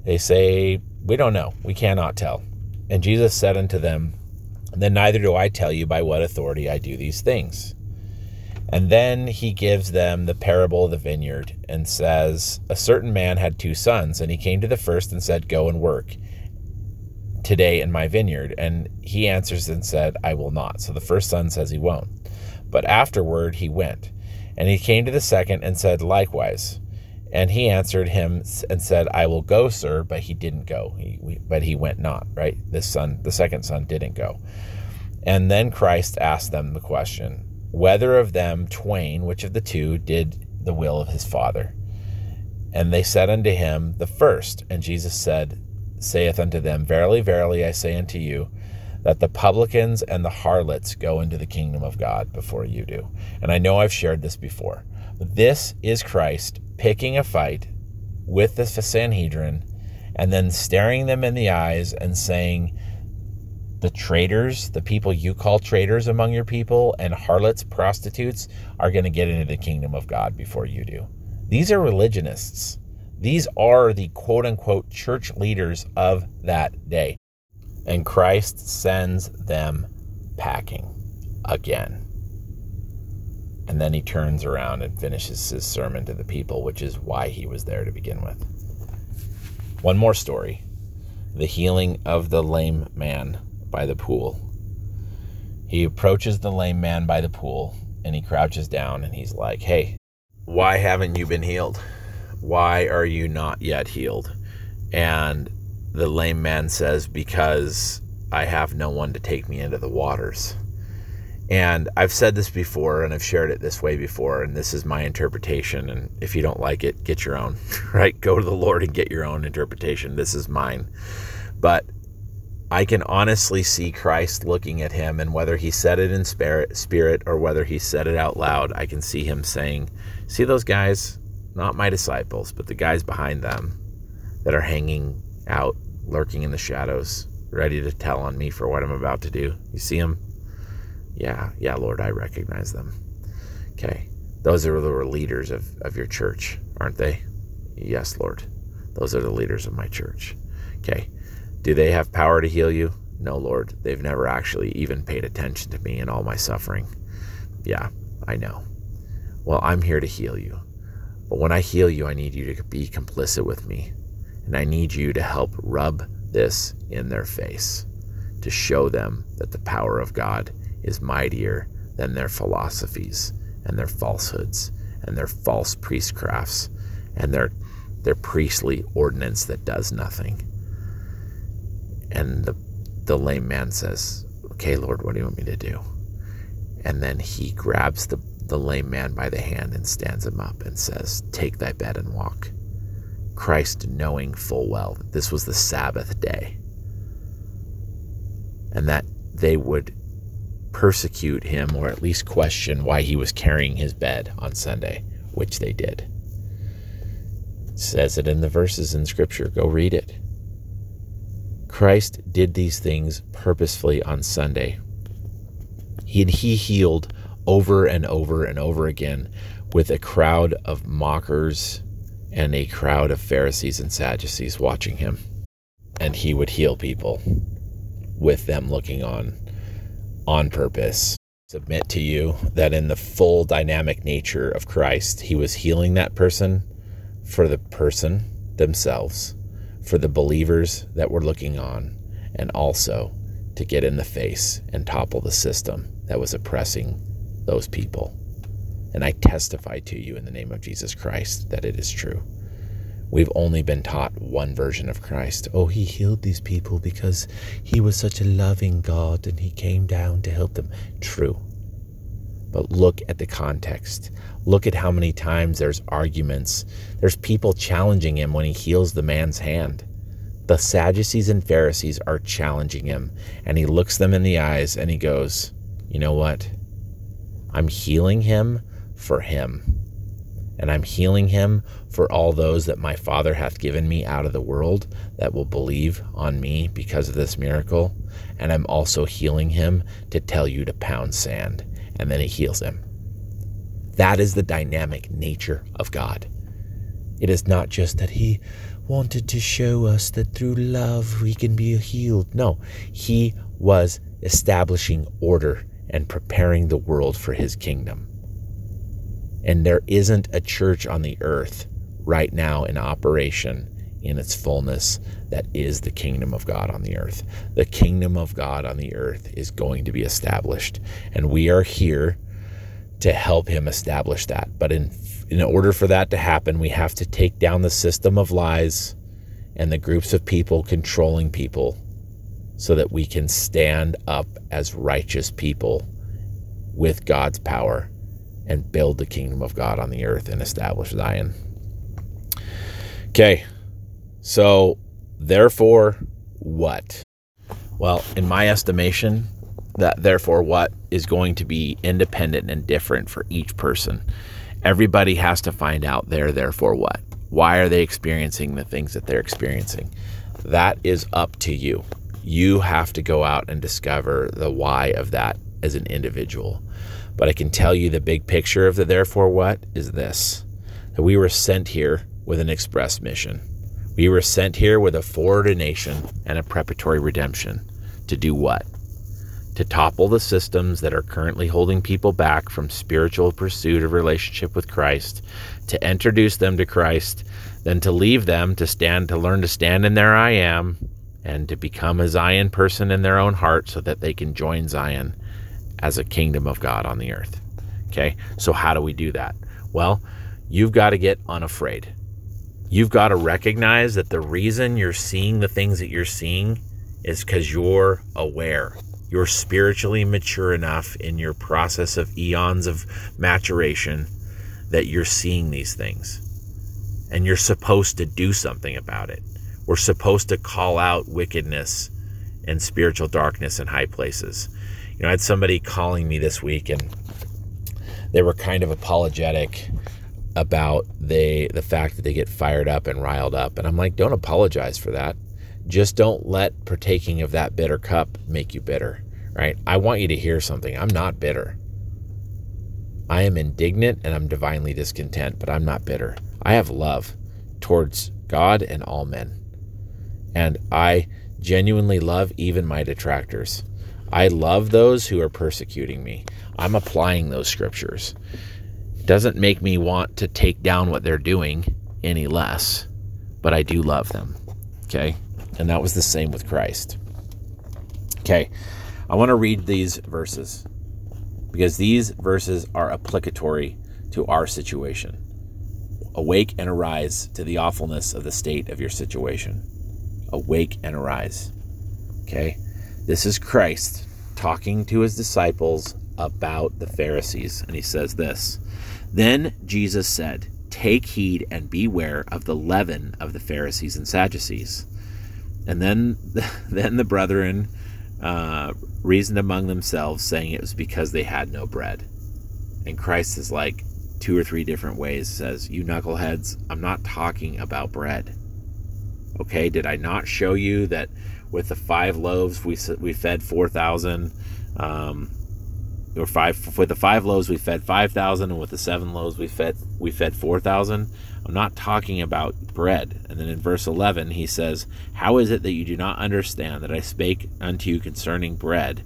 They say, We don't know. We cannot tell. And Jesus said unto them, Then neither do I tell you by what authority I do these things. And then he gives them the parable of the vineyard and says, A certain man had two sons, and he came to the first and said, Go and work today in my vineyard. And he answers and said, I will not. So the first son says he won't. But afterward he went. And he came to the second and said likewise. And he answered him and said, I will go, sir. But he didn't go. He, we, but he went not, right? This son, the second son, didn't go. And then Christ asked them the question whether of them twain, which of the two, did the will of his father? And they said unto him, The first. And Jesus said, saith unto them, Verily, verily, I say unto you, that the publicans and the harlots go into the kingdom of God before you do. And I know I've shared this before. This is Christ picking a fight with the Sanhedrin and then staring them in the eyes and saying, the traitors, the people you call traitors among your people, and harlots, prostitutes, are going to get into the kingdom of God before you do. These are religionists. These are the quote unquote church leaders of that day and Christ sends them packing again. And then he turns around and finishes his sermon to the people, which is why he was there to begin with. One more story the healing of the lame man by the pool. He approaches the lame man by the pool and he crouches down and he's like, Hey, why haven't you been healed? Why are you not yet healed? And the lame man says, Because I have no one to take me into the waters. And I've said this before and I've shared it this way before, and this is my interpretation. And if you don't like it, get your own, right? Go to the Lord and get your own interpretation. This is mine. But I can honestly see Christ looking at him, and whether he said it in spirit, spirit or whether he said it out loud, I can see him saying, See those guys? Not my disciples, but the guys behind them that are hanging out, lurking in the shadows, ready to tell on me for what I'm about to do. You see them? Yeah, yeah, Lord, I recognize them. Okay. Those are the leaders of, of your church, aren't they? Yes, Lord. Those are the leaders of my church. Okay. Do they have power to heal you? No, Lord. They've never actually even paid attention to me and all my suffering. Yeah, I know. Well, I'm here to heal you. But when I heal you, I need you to be complicit with me. And I need you to help rub this in their face to show them that the power of God is mightier than their philosophies and their falsehoods and their false priestcrafts and their their priestly ordinance that does nothing. And the the lame man says, Okay, Lord, what do you want me to do? And then he grabs the, the lame man by the hand and stands him up and says, Take thy bed and walk. Christ knowing full well that this was the Sabbath day and that they would persecute him or at least question why he was carrying his bed on Sunday, which they did. It says it in the verses in Scripture. Go read it. Christ did these things purposefully on Sunday. He, he healed over and over and over again with a crowd of mockers and a crowd of Pharisees and Sadducees watching him. And he would heal people with them looking on on purpose. Submit to you that in the full dynamic nature of Christ, he was healing that person for the person themselves, for the believers that were looking on, and also to get in the face and topple the system that was oppressing those people. And I testify to you in the name of Jesus Christ that it is true. We've only been taught one version of Christ. Oh, he healed these people because he was such a loving God and he came down to help them. True. But look at the context. Look at how many times there's arguments. There's people challenging him when he heals the man's hand. The Sadducees and Pharisees are challenging him, and he looks them in the eyes and he goes, You know what? I'm healing him for him and I'm healing him for all those that my Father hath given me out of the world that will believe on me because of this miracle. And I'm also healing him to tell you to pound sand. And then he heals him. That is the dynamic nature of God. It is not just that he wanted to show us that through love we can be healed. No, he was establishing order and preparing the world for his kingdom. And there isn't a church on the earth right now in operation in its fullness that is the kingdom of God on the earth. The kingdom of God on the earth is going to be established, and we are here to help him establish that. But in in order for that to happen, we have to take down the system of lies and the groups of people controlling people so that we can stand up as righteous people with God's power and build the kingdom of God on the earth and establish Zion. Okay, so therefore, what? Well, in my estimation, that therefore what is going to be independent and different for each person. Everybody has to find out their therefore what. Why are they experiencing the things that they're experiencing? That is up to you. You have to go out and discover the why of that as an individual. But I can tell you the big picture of the therefore what is this that we were sent here with an express mission. We were sent here with a foreordination and a preparatory redemption. To do what? To topple the systems that are currently holding people back from spiritual pursuit of relationship with Christ, to introduce them to Christ, then to leave them to stand to learn to stand in their I am and to become a Zion person in their own heart so that they can join Zion as a kingdom of God on the earth. Okay, so how do we do that? Well, you've got to get unafraid. You've got to recognize that the reason you're seeing the things that you're seeing is because you're aware. You're spiritually mature enough in your process of eons of maturation that you're seeing these things. And you're supposed to do something about it. We're supposed to call out wickedness and spiritual darkness in high places. You know, I had somebody calling me this week and they were kind of apologetic about they the fact that they get fired up and riled up. And I'm like, don't apologize for that. Just don't let partaking of that bitter cup make you bitter, right? I want you to hear something. I'm not bitter. I am indignant and I'm divinely discontent, but I'm not bitter. I have love towards God and all men. And I genuinely love even my detractors. I love those who are persecuting me. I'm applying those scriptures. Doesn't make me want to take down what they're doing any less, but I do love them. Okay? And that was the same with Christ. Okay. I want to read these verses because these verses are applicatory to our situation. Awake and arise to the awfulness of the state of your situation. Awake and arise. Okay? This is Christ talking to his disciples about the Pharisees. And he says this Then Jesus said, Take heed and beware of the leaven of the Pharisees and Sadducees. And then, then the brethren uh, reasoned among themselves, saying it was because they had no bread. And Christ is like two or three different ways says, You knuckleheads, I'm not talking about bread. Okay, did I not show you that with the five loaves we we fed four thousand, um, or five with the five loaves we fed five thousand, and with the seven loaves we fed we fed four thousand. I'm not talking about bread. And then in verse 11, he says, How is it that you do not understand that I spake unto you concerning bread?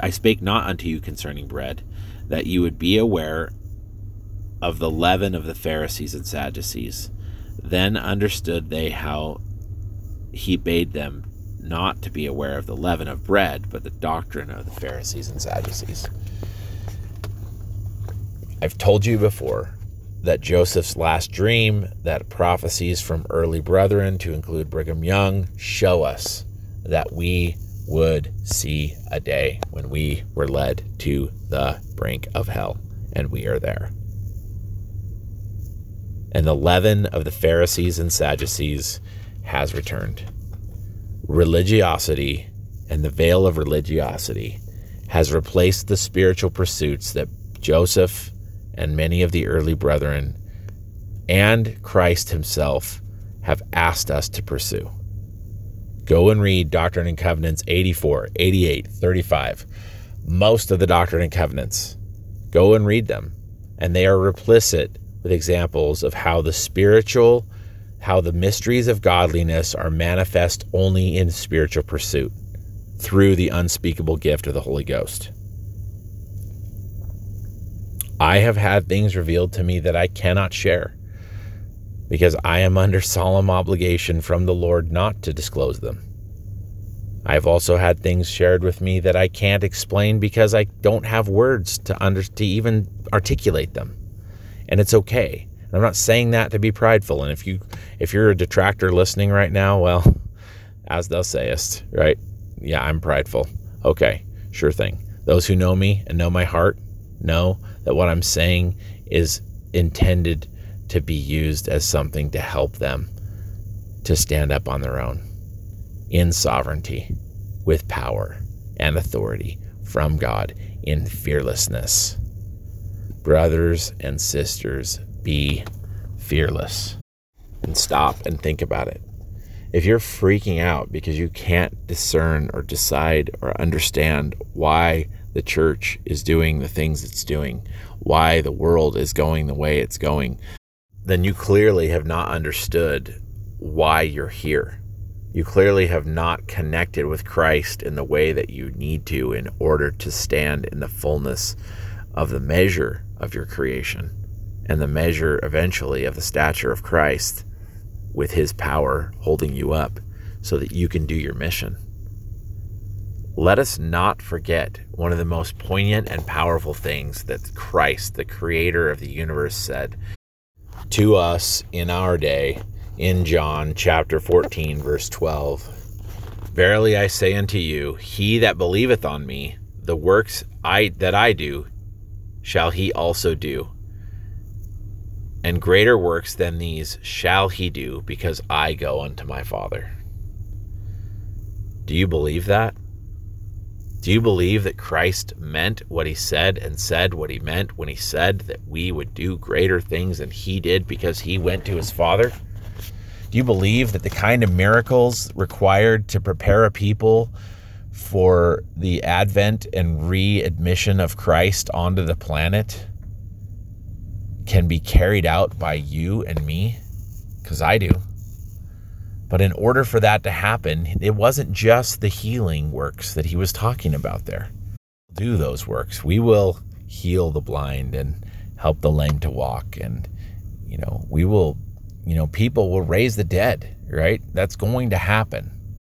I spake not unto you concerning bread, that you would be aware of the leaven of the Pharisees and Sadducees. Then understood they how he bade them not to be aware of the leaven of bread, but the doctrine of the Pharisees and Sadducees. I've told you before that Joseph's last dream, that prophecies from early brethren, to include Brigham Young, show us that we would see a day when we were led to the brink of hell, and we are there. And the leaven of the Pharisees and Sadducees has returned. Religiosity and the veil of religiosity has replaced the spiritual pursuits that Joseph and many of the early brethren and Christ himself have asked us to pursue. Go and read Doctrine and Covenants 84, 88, 35. Most of the Doctrine and Covenants. Go and read them. And they are replicit with examples of how the spiritual, how the mysteries of godliness are manifest only in spiritual pursuit through the unspeakable gift of the Holy Ghost. I have had things revealed to me that I cannot share because I am under solemn obligation from the Lord not to disclose them. I have also had things shared with me that I can't explain because I don't have words to under to even articulate them. And it's okay. I'm not saying that to be prideful. And if you if you're a detractor listening right now, well, as thou sayest, right? Yeah, I'm prideful. Okay, sure thing. Those who know me and know my heart know that what I'm saying is intended to be used as something to help them to stand up on their own in sovereignty, with power and authority from God in fearlessness. Brothers and sisters, be fearless and stop and think about it. If you're freaking out because you can't discern or decide or understand why the church is doing the things it's doing, why the world is going the way it's going, then you clearly have not understood why you're here. You clearly have not connected with Christ in the way that you need to in order to stand in the fullness of the measure of your creation and the measure eventually of the stature of Christ with his power holding you up so that you can do your mission let us not forget one of the most poignant and powerful things that Christ, the creator of the universe, said to us in our day in John chapter 14, verse 12. Verily I say unto you, he that believeth on me, the works I that I do, shall he also do. And greater works than these shall he do, because I go unto my Father. Do you believe that? Do you believe that Christ meant what he said and said what he meant when he said that we would do greater things than he did because he went to his Father? Do you believe that the kind of miracles required to prepare a people for the advent and readmission of Christ onto the planet can be carried out by you and me? Because I do. But in order for that to happen, it wasn't just the healing works that he was talking about there. Do those works. We will heal the blind and help the lame to walk. And, you know, we will, you know, people will raise the dead, right? That's going to happen.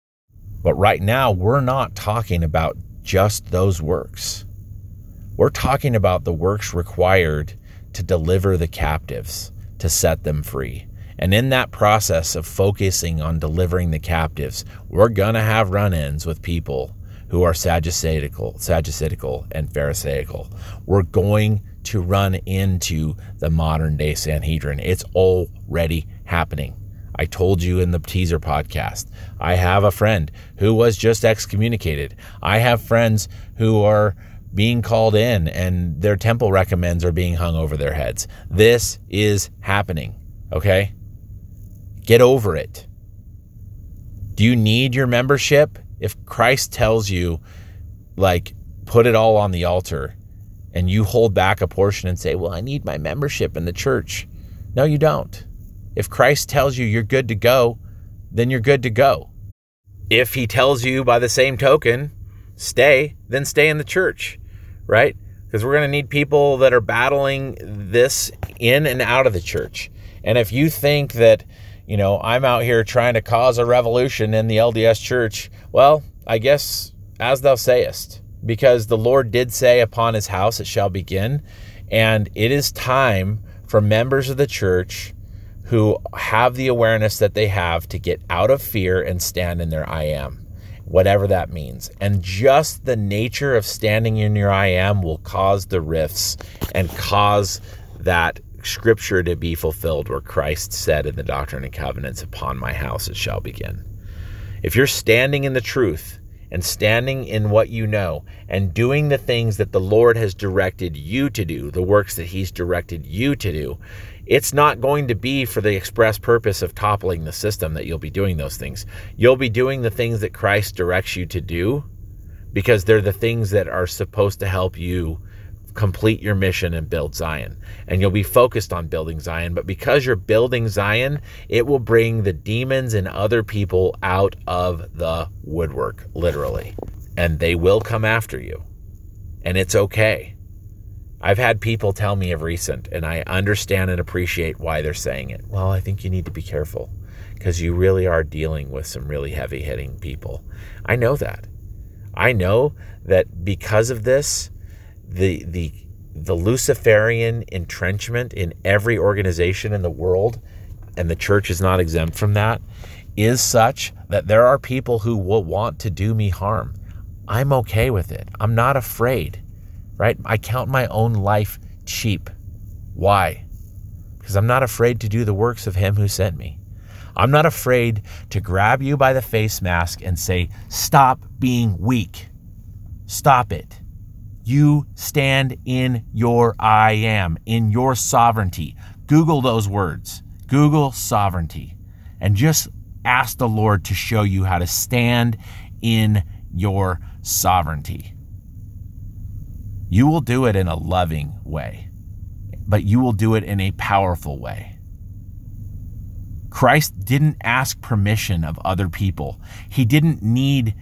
But right now, we're not talking about just those works. We're talking about the works required to deliver the captives, to set them free. And in that process of focusing on delivering the captives, we're going to have run ins with people who are Sadduceical, Sadduceical and Pharisaical. We're going to run into the modern day Sanhedrin. It's already happening. I told you in the teaser podcast, I have a friend who was just excommunicated. I have friends who are being called in and their temple recommends are being hung over their heads. This is happening, okay? Get over it. Do you need your membership? If Christ tells you, like, put it all on the altar, and you hold back a portion and say, well, I need my membership in the church. No, you don't. If Christ tells you you're good to go, then you're good to go. If he tells you by the same token, stay, then stay in the church, right? Because we're going to need people that are battling this in and out of the church. And if you think that you know, I'm out here trying to cause a revolution in the LDS church. Well, I guess as thou sayest, because the Lord did say, Upon his house it shall begin. And it is time for members of the church who have the awareness that they have to get out of fear and stand in their I am, whatever that means. And just the nature of standing in your I am will cause the rifts and cause that scripture to be fulfilled where Christ said in the Doctrine and Covenants, Upon my house it shall begin. If you're standing in the truth and standing in what you know and doing the things that the Lord has directed you to do, the works that He's directed you to do, it's not going to be for the express purpose of toppling the system that you'll be doing those things. You'll be doing the things that Christ directs you to do because they're the things that are supposed to help you complete your mission and build Zion. And you'll be focused on building Zion. But because you're building Zion, it will bring the demons and other people out of the woodwork, literally. And they will come after you. And it's okay. I've had people tell me of recent, and I understand and appreciate why they're saying it. Well, I think you need to be careful because you really are dealing with some really heavy hitting people. I know that. I know that because of this, the the the Luciferian entrenchment in every organization in the world, and the church is not exempt from that, is such that there are people who will want to do me harm. I'm okay with it. I'm not afraid, right? I count my own life cheap. Why? Because I'm not afraid to do the works of Him who sent me. I'm not afraid to grab you by the face mask and say, Stop being weak. Stop it. You stand in your I am, in your sovereignty. Google those words. Google sovereignty. And just ask the Lord to show you how to stand in your sovereignty. You will do it in a loving way, but you will do it in a powerful way. Christ didn't ask permission of other people. He didn't need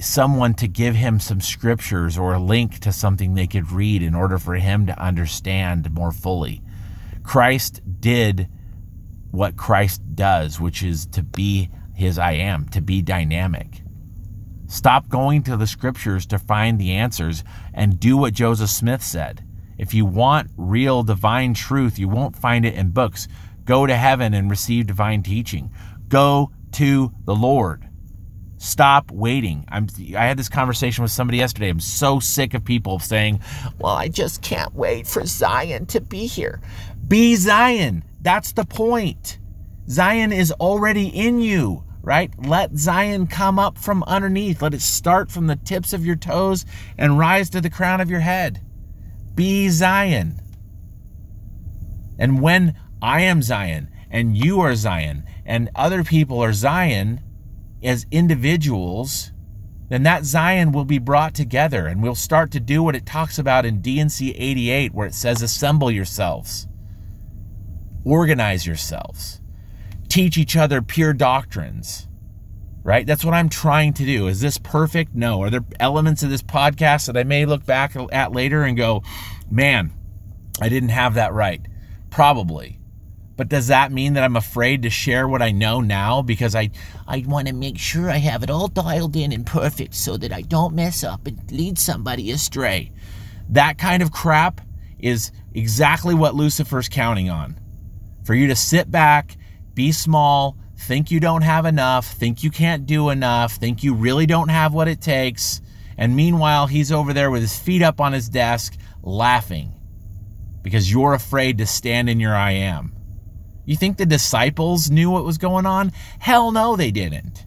someone to give him some scriptures or a link to something they could read in order for him to understand more fully. Christ did what Christ does, which is to be his I am, to be dynamic. Stop going to the scriptures to find the answers and do what Joseph Smith said. If you want real divine truth, you won't find it in books. Go to heaven and receive divine teaching. Go to the Lord. Stop waiting. I'm I had this conversation with somebody yesterday. I'm so sick of people saying, "Well, I just can't wait for Zion to be here." Be Zion. That's the point. Zion is already in you. right? Let Zion come up from underneath. Let it start from the tips of your toes and rise to the crown of your head. Be Zion. And when I am Zion and you are Zion and other people are Zion as individuals, then that Zion will be brought together and we'll start to do what it talks about in D&C 88, where it says, Assemble yourselves, organize yourselves, teach each other pure doctrines. Right? That's what I'm trying to do. Is this perfect? No. Are there elements of this podcast that I may look back at later and go, man, I didn't have that right? Probably. But does that mean that I'm afraid to share what I know now because I I want to make sure I have it all dialed in and perfect so that I don't mess up and lead somebody astray? That kind of crap is exactly what Lucifer's counting on. For you to sit back, be small, think you don't have enough, think you can't do enough, think you really don't have what it takes, and meanwhile he's over there with his feet up on his desk laughing because you're afraid to stand in your I am. You think the disciples knew what was going on? Hell no, they didn't.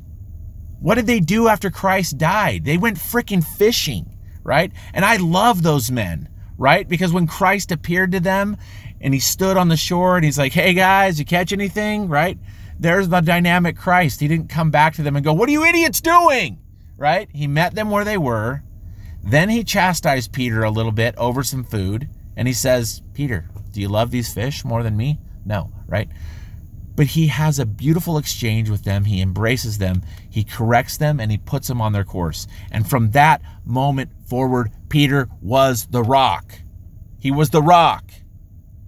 What did they do after Christ died? They went freaking fishing, right? And I love those men, right? Because when Christ appeared to them and he stood on the shore and he's like, hey guys, you catch anything, right? There's the dynamic Christ. He didn't come back to them and go, what are you idiots doing, right? He met them where they were. Then he chastised Peter a little bit over some food and he says, Peter, do you love these fish more than me? No, right? But he has a beautiful exchange with them. He embraces them, he corrects them, and he puts them on their course. And from that moment forward, Peter was the rock. He was the rock.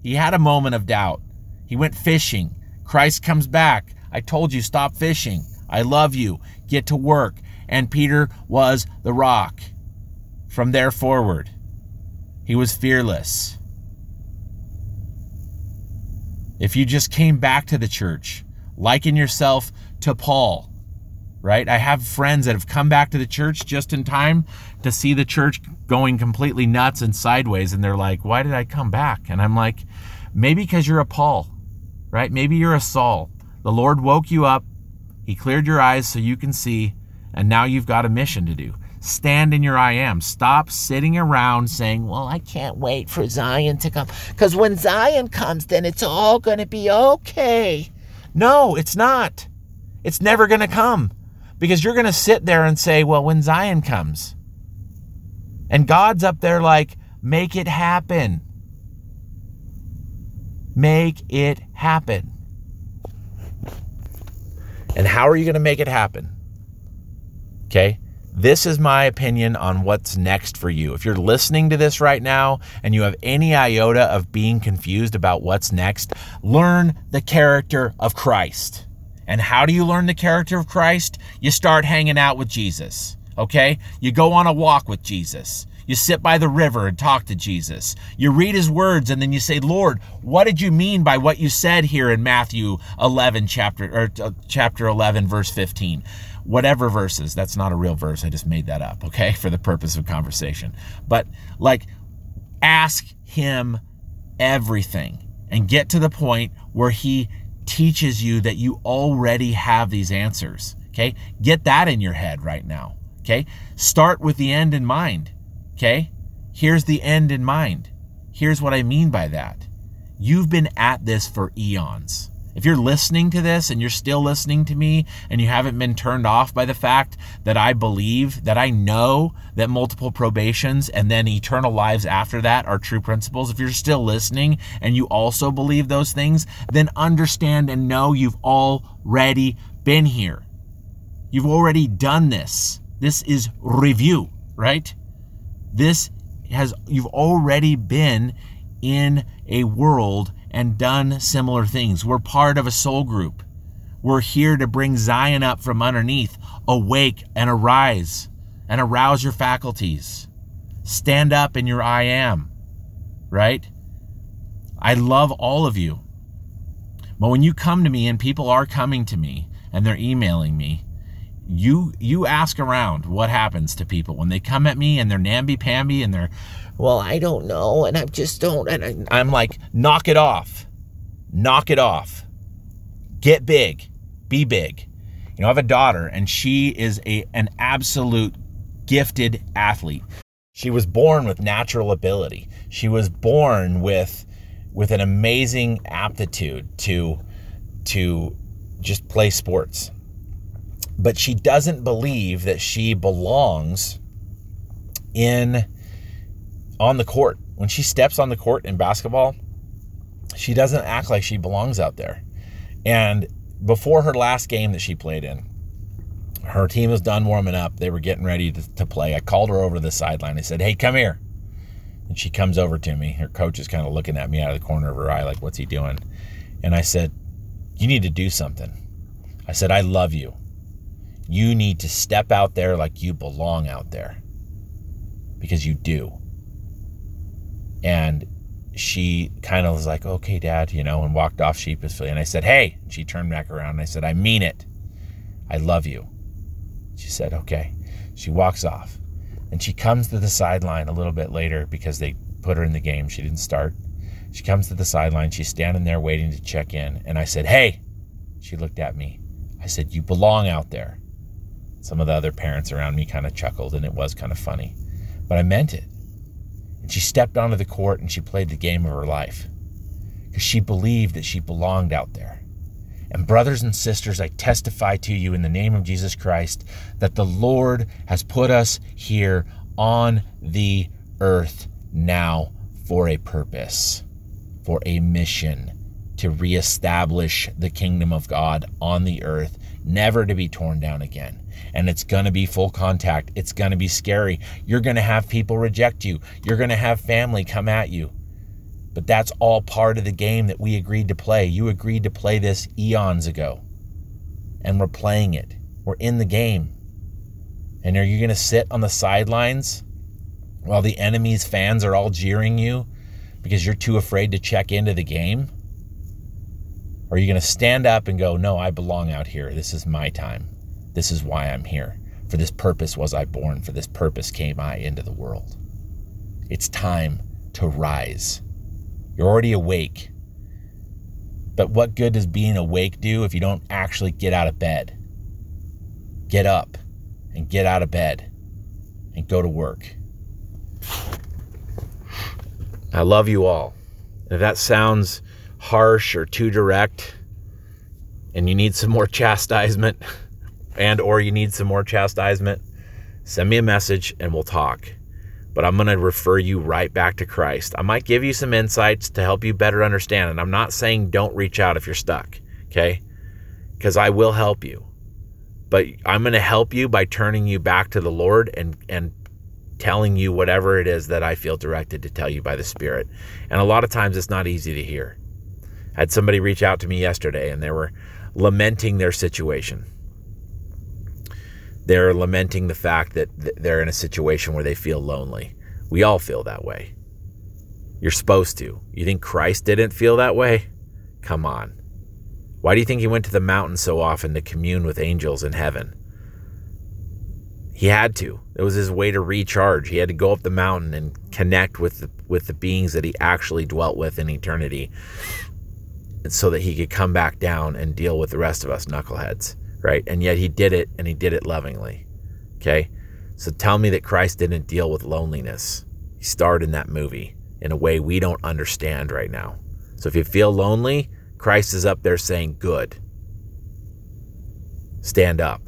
He had a moment of doubt. He went fishing. Christ comes back. I told you, stop fishing. I love you. Get to work. And Peter was the rock. From there forward, he was fearless. If you just came back to the church, liken yourself to Paul, right? I have friends that have come back to the church just in time to see the church going completely nuts and sideways. And they're like, why did I come back? And I'm like, maybe because you're a Paul, right? Maybe you're a Saul. The Lord woke you up, He cleared your eyes so you can see, and now you've got a mission to do. Stand in your I am. Stop sitting around saying, Well, I can't wait for Zion to come. Because when Zion comes, then it's all going to be okay. No, it's not. It's never going to come because you're going to sit there and say, Well, when Zion comes. And God's up there like, Make it happen. Make it happen. And how are you going to make it happen? Okay. This is my opinion on what's next for you. If you're listening to this right now and you have any iota of being confused about what's next, learn the character of Christ. And how do you learn the character of Christ? You start hanging out with Jesus, okay? You go on a walk with Jesus. You sit by the river and talk to Jesus. You read his words and then you say, "Lord, what did you mean by what you said here in Matthew 11 chapter or uh, chapter 11 verse 15?" Whatever verses. That's not a real verse. I just made that up, okay, for the purpose of conversation. But like, ask him everything and get to the point where he teaches you that you already have these answers, okay? Get that in your head right now, okay? Start with the end in mind, okay? Here's the end in mind. Here's what I mean by that. You've been at this for eons if you're listening to this and you're still listening to me and you haven't been turned off by the fact that I believe, that I know that multiple probations and then eternal lives after that are true principles, if you're still listening and you also believe those things, then understand and know you've already been here. You've already done this. This is review, right? This has, you've already been in a world and done similar things. We're part of a soul group. We're here to bring Zion up from underneath. Awake and arise and arouse your faculties. Stand up in your I am, right? I love all of you. But when you come to me and people are coming to me and they're emailing me, you you ask around what happens to people when they come at me and they're namby pamby and they're well, I don't know, and I just don't. And I, I'm like, knock it off. Knock it off. Get big. Be big. You know, I have a daughter, and she is a an absolute gifted athlete. She was born with natural ability. She was born with with an amazing aptitude to to just play sports. But she doesn't believe that she belongs in on the court. When she steps on the court in basketball, she doesn't act like she belongs out there. And before her last game that she played in, her team was done warming up. They were getting ready to, to play. I called her over to the sideline. I said, Hey, come here. And she comes over to me. Her coach is kind of looking at me out of the corner of her eye, like, What's he doing? And I said, You need to do something. I said, I love you. You need to step out there like you belong out there because you do. And she kind of was like, okay, dad, you know, and walked off sheepishly. And I said, hey. And she turned back around and I said, I mean it. I love you. She said, okay. She walks off. And she comes to the sideline a little bit later because they put her in the game. She didn't start. She comes to the sideline. She's standing there waiting to check in. And I said, hey. She looked at me. I said, you belong out there. Some of the other parents around me kind of chuckled, and it was kind of funny. But I meant it. And she stepped onto the court and she played the game of her life because she believed that she belonged out there. And, brothers and sisters, I testify to you in the name of Jesus Christ that the Lord has put us here on the earth now for a purpose, for a mission to reestablish the kingdom of God on the earth, never to be torn down again and it's going to be full contact. It's going to be scary. You're going to have people reject you. You're going to have family come at you. But that's all part of the game that we agreed to play. You agreed to play this eons ago. And we're playing it. We're in the game. And are you going to sit on the sidelines while the enemy's fans are all jeering you because you're too afraid to check into the game? Or are you going to stand up and go, No, I belong out here. This is my time. This is why I'm here. For this purpose was I born. For this purpose came I into the world. It's time to rise. You're already awake. But what good does being awake do if you don't actually get out of bed? Get up and get out of bed and go to work. I love you all. If that sounds harsh or too direct and you need some more chastisement, and or you need some more chastisement, send me a message and we'll talk. But I'm going to refer you right back to Christ. I might give you some insights to help you better understand. And I'm not saying don't reach out if you're stuck, okay? Because I will help you. But I'm going to help you by turning you back to the Lord and, and telling you whatever it is that I feel directed to tell you by the Spirit. And a lot of times it's not easy to hear. I had somebody reach out to me yesterday and they were lamenting their situation they're lamenting the fact that they're in a situation where they feel lonely. We all feel that way. You're supposed to. You think Christ didn't feel that way? Come on. Why do you think he went to the mountain so often to commune with angels in heaven? He had to. It was his way to recharge. He had to go up the mountain and connect with the, with the beings that he actually dwelt with in eternity so that he could come back down and deal with the rest of us knuckleheads right? And yet he did it and he did it lovingly. Okay? So tell me that Christ didn't deal with loneliness. He starred in that movie in a way we don't understand right now. So if you feel lonely, Christ is up there saying, Good. Stand up.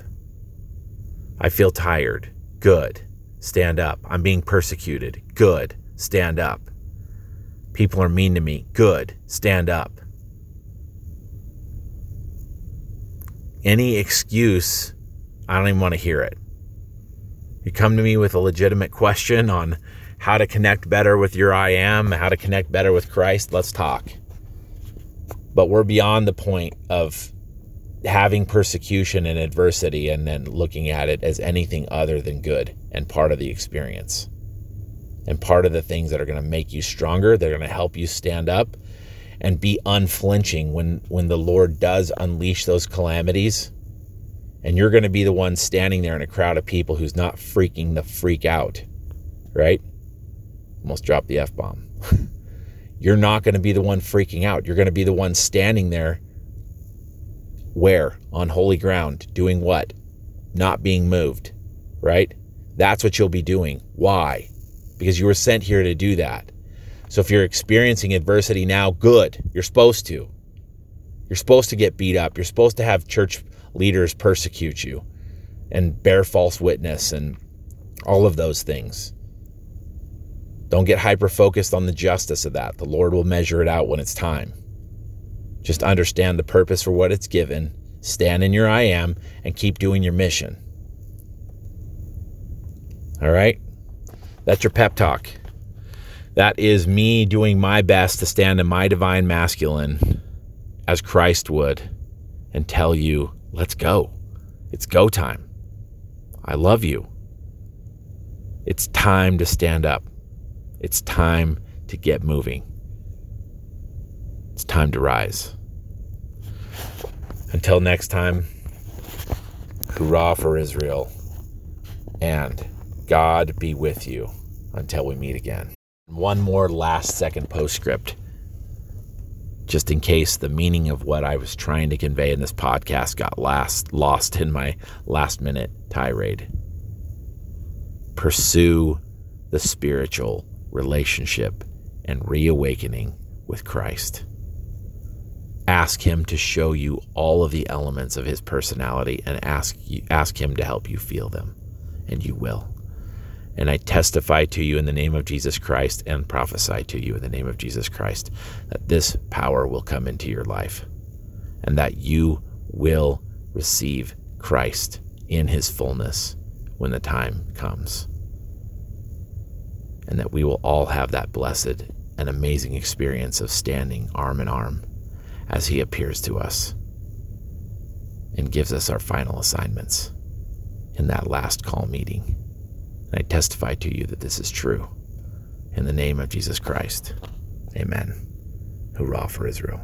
I feel tired. Good. Stand up. I'm being persecuted. Good. Stand up. People are mean to me. Good. Stand up. Any excuse, I don't even want to hear it. You come to me with a legitimate question on how to connect better with your I am, how to connect better with Christ, let's talk. But we're beyond the point of having persecution and adversity and then looking at it as anything other than good and part of the experience. And part of the things that are going to make you stronger, they're going to help you stand up and be unflinching when when the Lord does unleash those calamities. And you're going to be the one standing there in a crowd of people who's not freaking the freak out, right? Almost dropped the F bomb. you're not going to be the one freaking out. You're going to be the one standing there Where? On holy ground. Doing what? Not being moved, right? That's what you'll be doing. Why? Because you were sent here to do that. So if you're experiencing adversity now, good. You're supposed to. You're supposed to get beat up. You're supposed to have church leaders persecute you and bear false witness and all of those things. Don't get hyper focused on the justice of that. The Lord will measure it out when it's time. Just understand the purpose for what it's given, stand in your I am, and keep doing your mission. All right? That's your pep talk. That is me doing my best to stand in my divine masculine as Christ would and tell you, let's go. It's go time. I love you. It's time to stand up. It's time to get moving. It's time to rise. Until next time, hurrah for Israel, and God be with you until we meet again. One more last second postscript, just in case the meaning of what I was trying to convey in this podcast got last lost in my last minute tirade. Pursue the spiritual relationship and reawakening with Christ. Ask him to show you all of the elements of his personality and ask ask him to help you feel them and you will. And I testify to you in the name of Jesus Christ and prophesy to you in the name of Jesus Christ that this power will come into your life and that you will receive Christ in his fullness when the time comes and that we will all have that blessed and amazing experience of standing arm in arm as He appears to us and gives us our final assignments in that last call meeting. I testify to you that this is true. In the name of Jesus Christ, amen. Hurrah for Israel.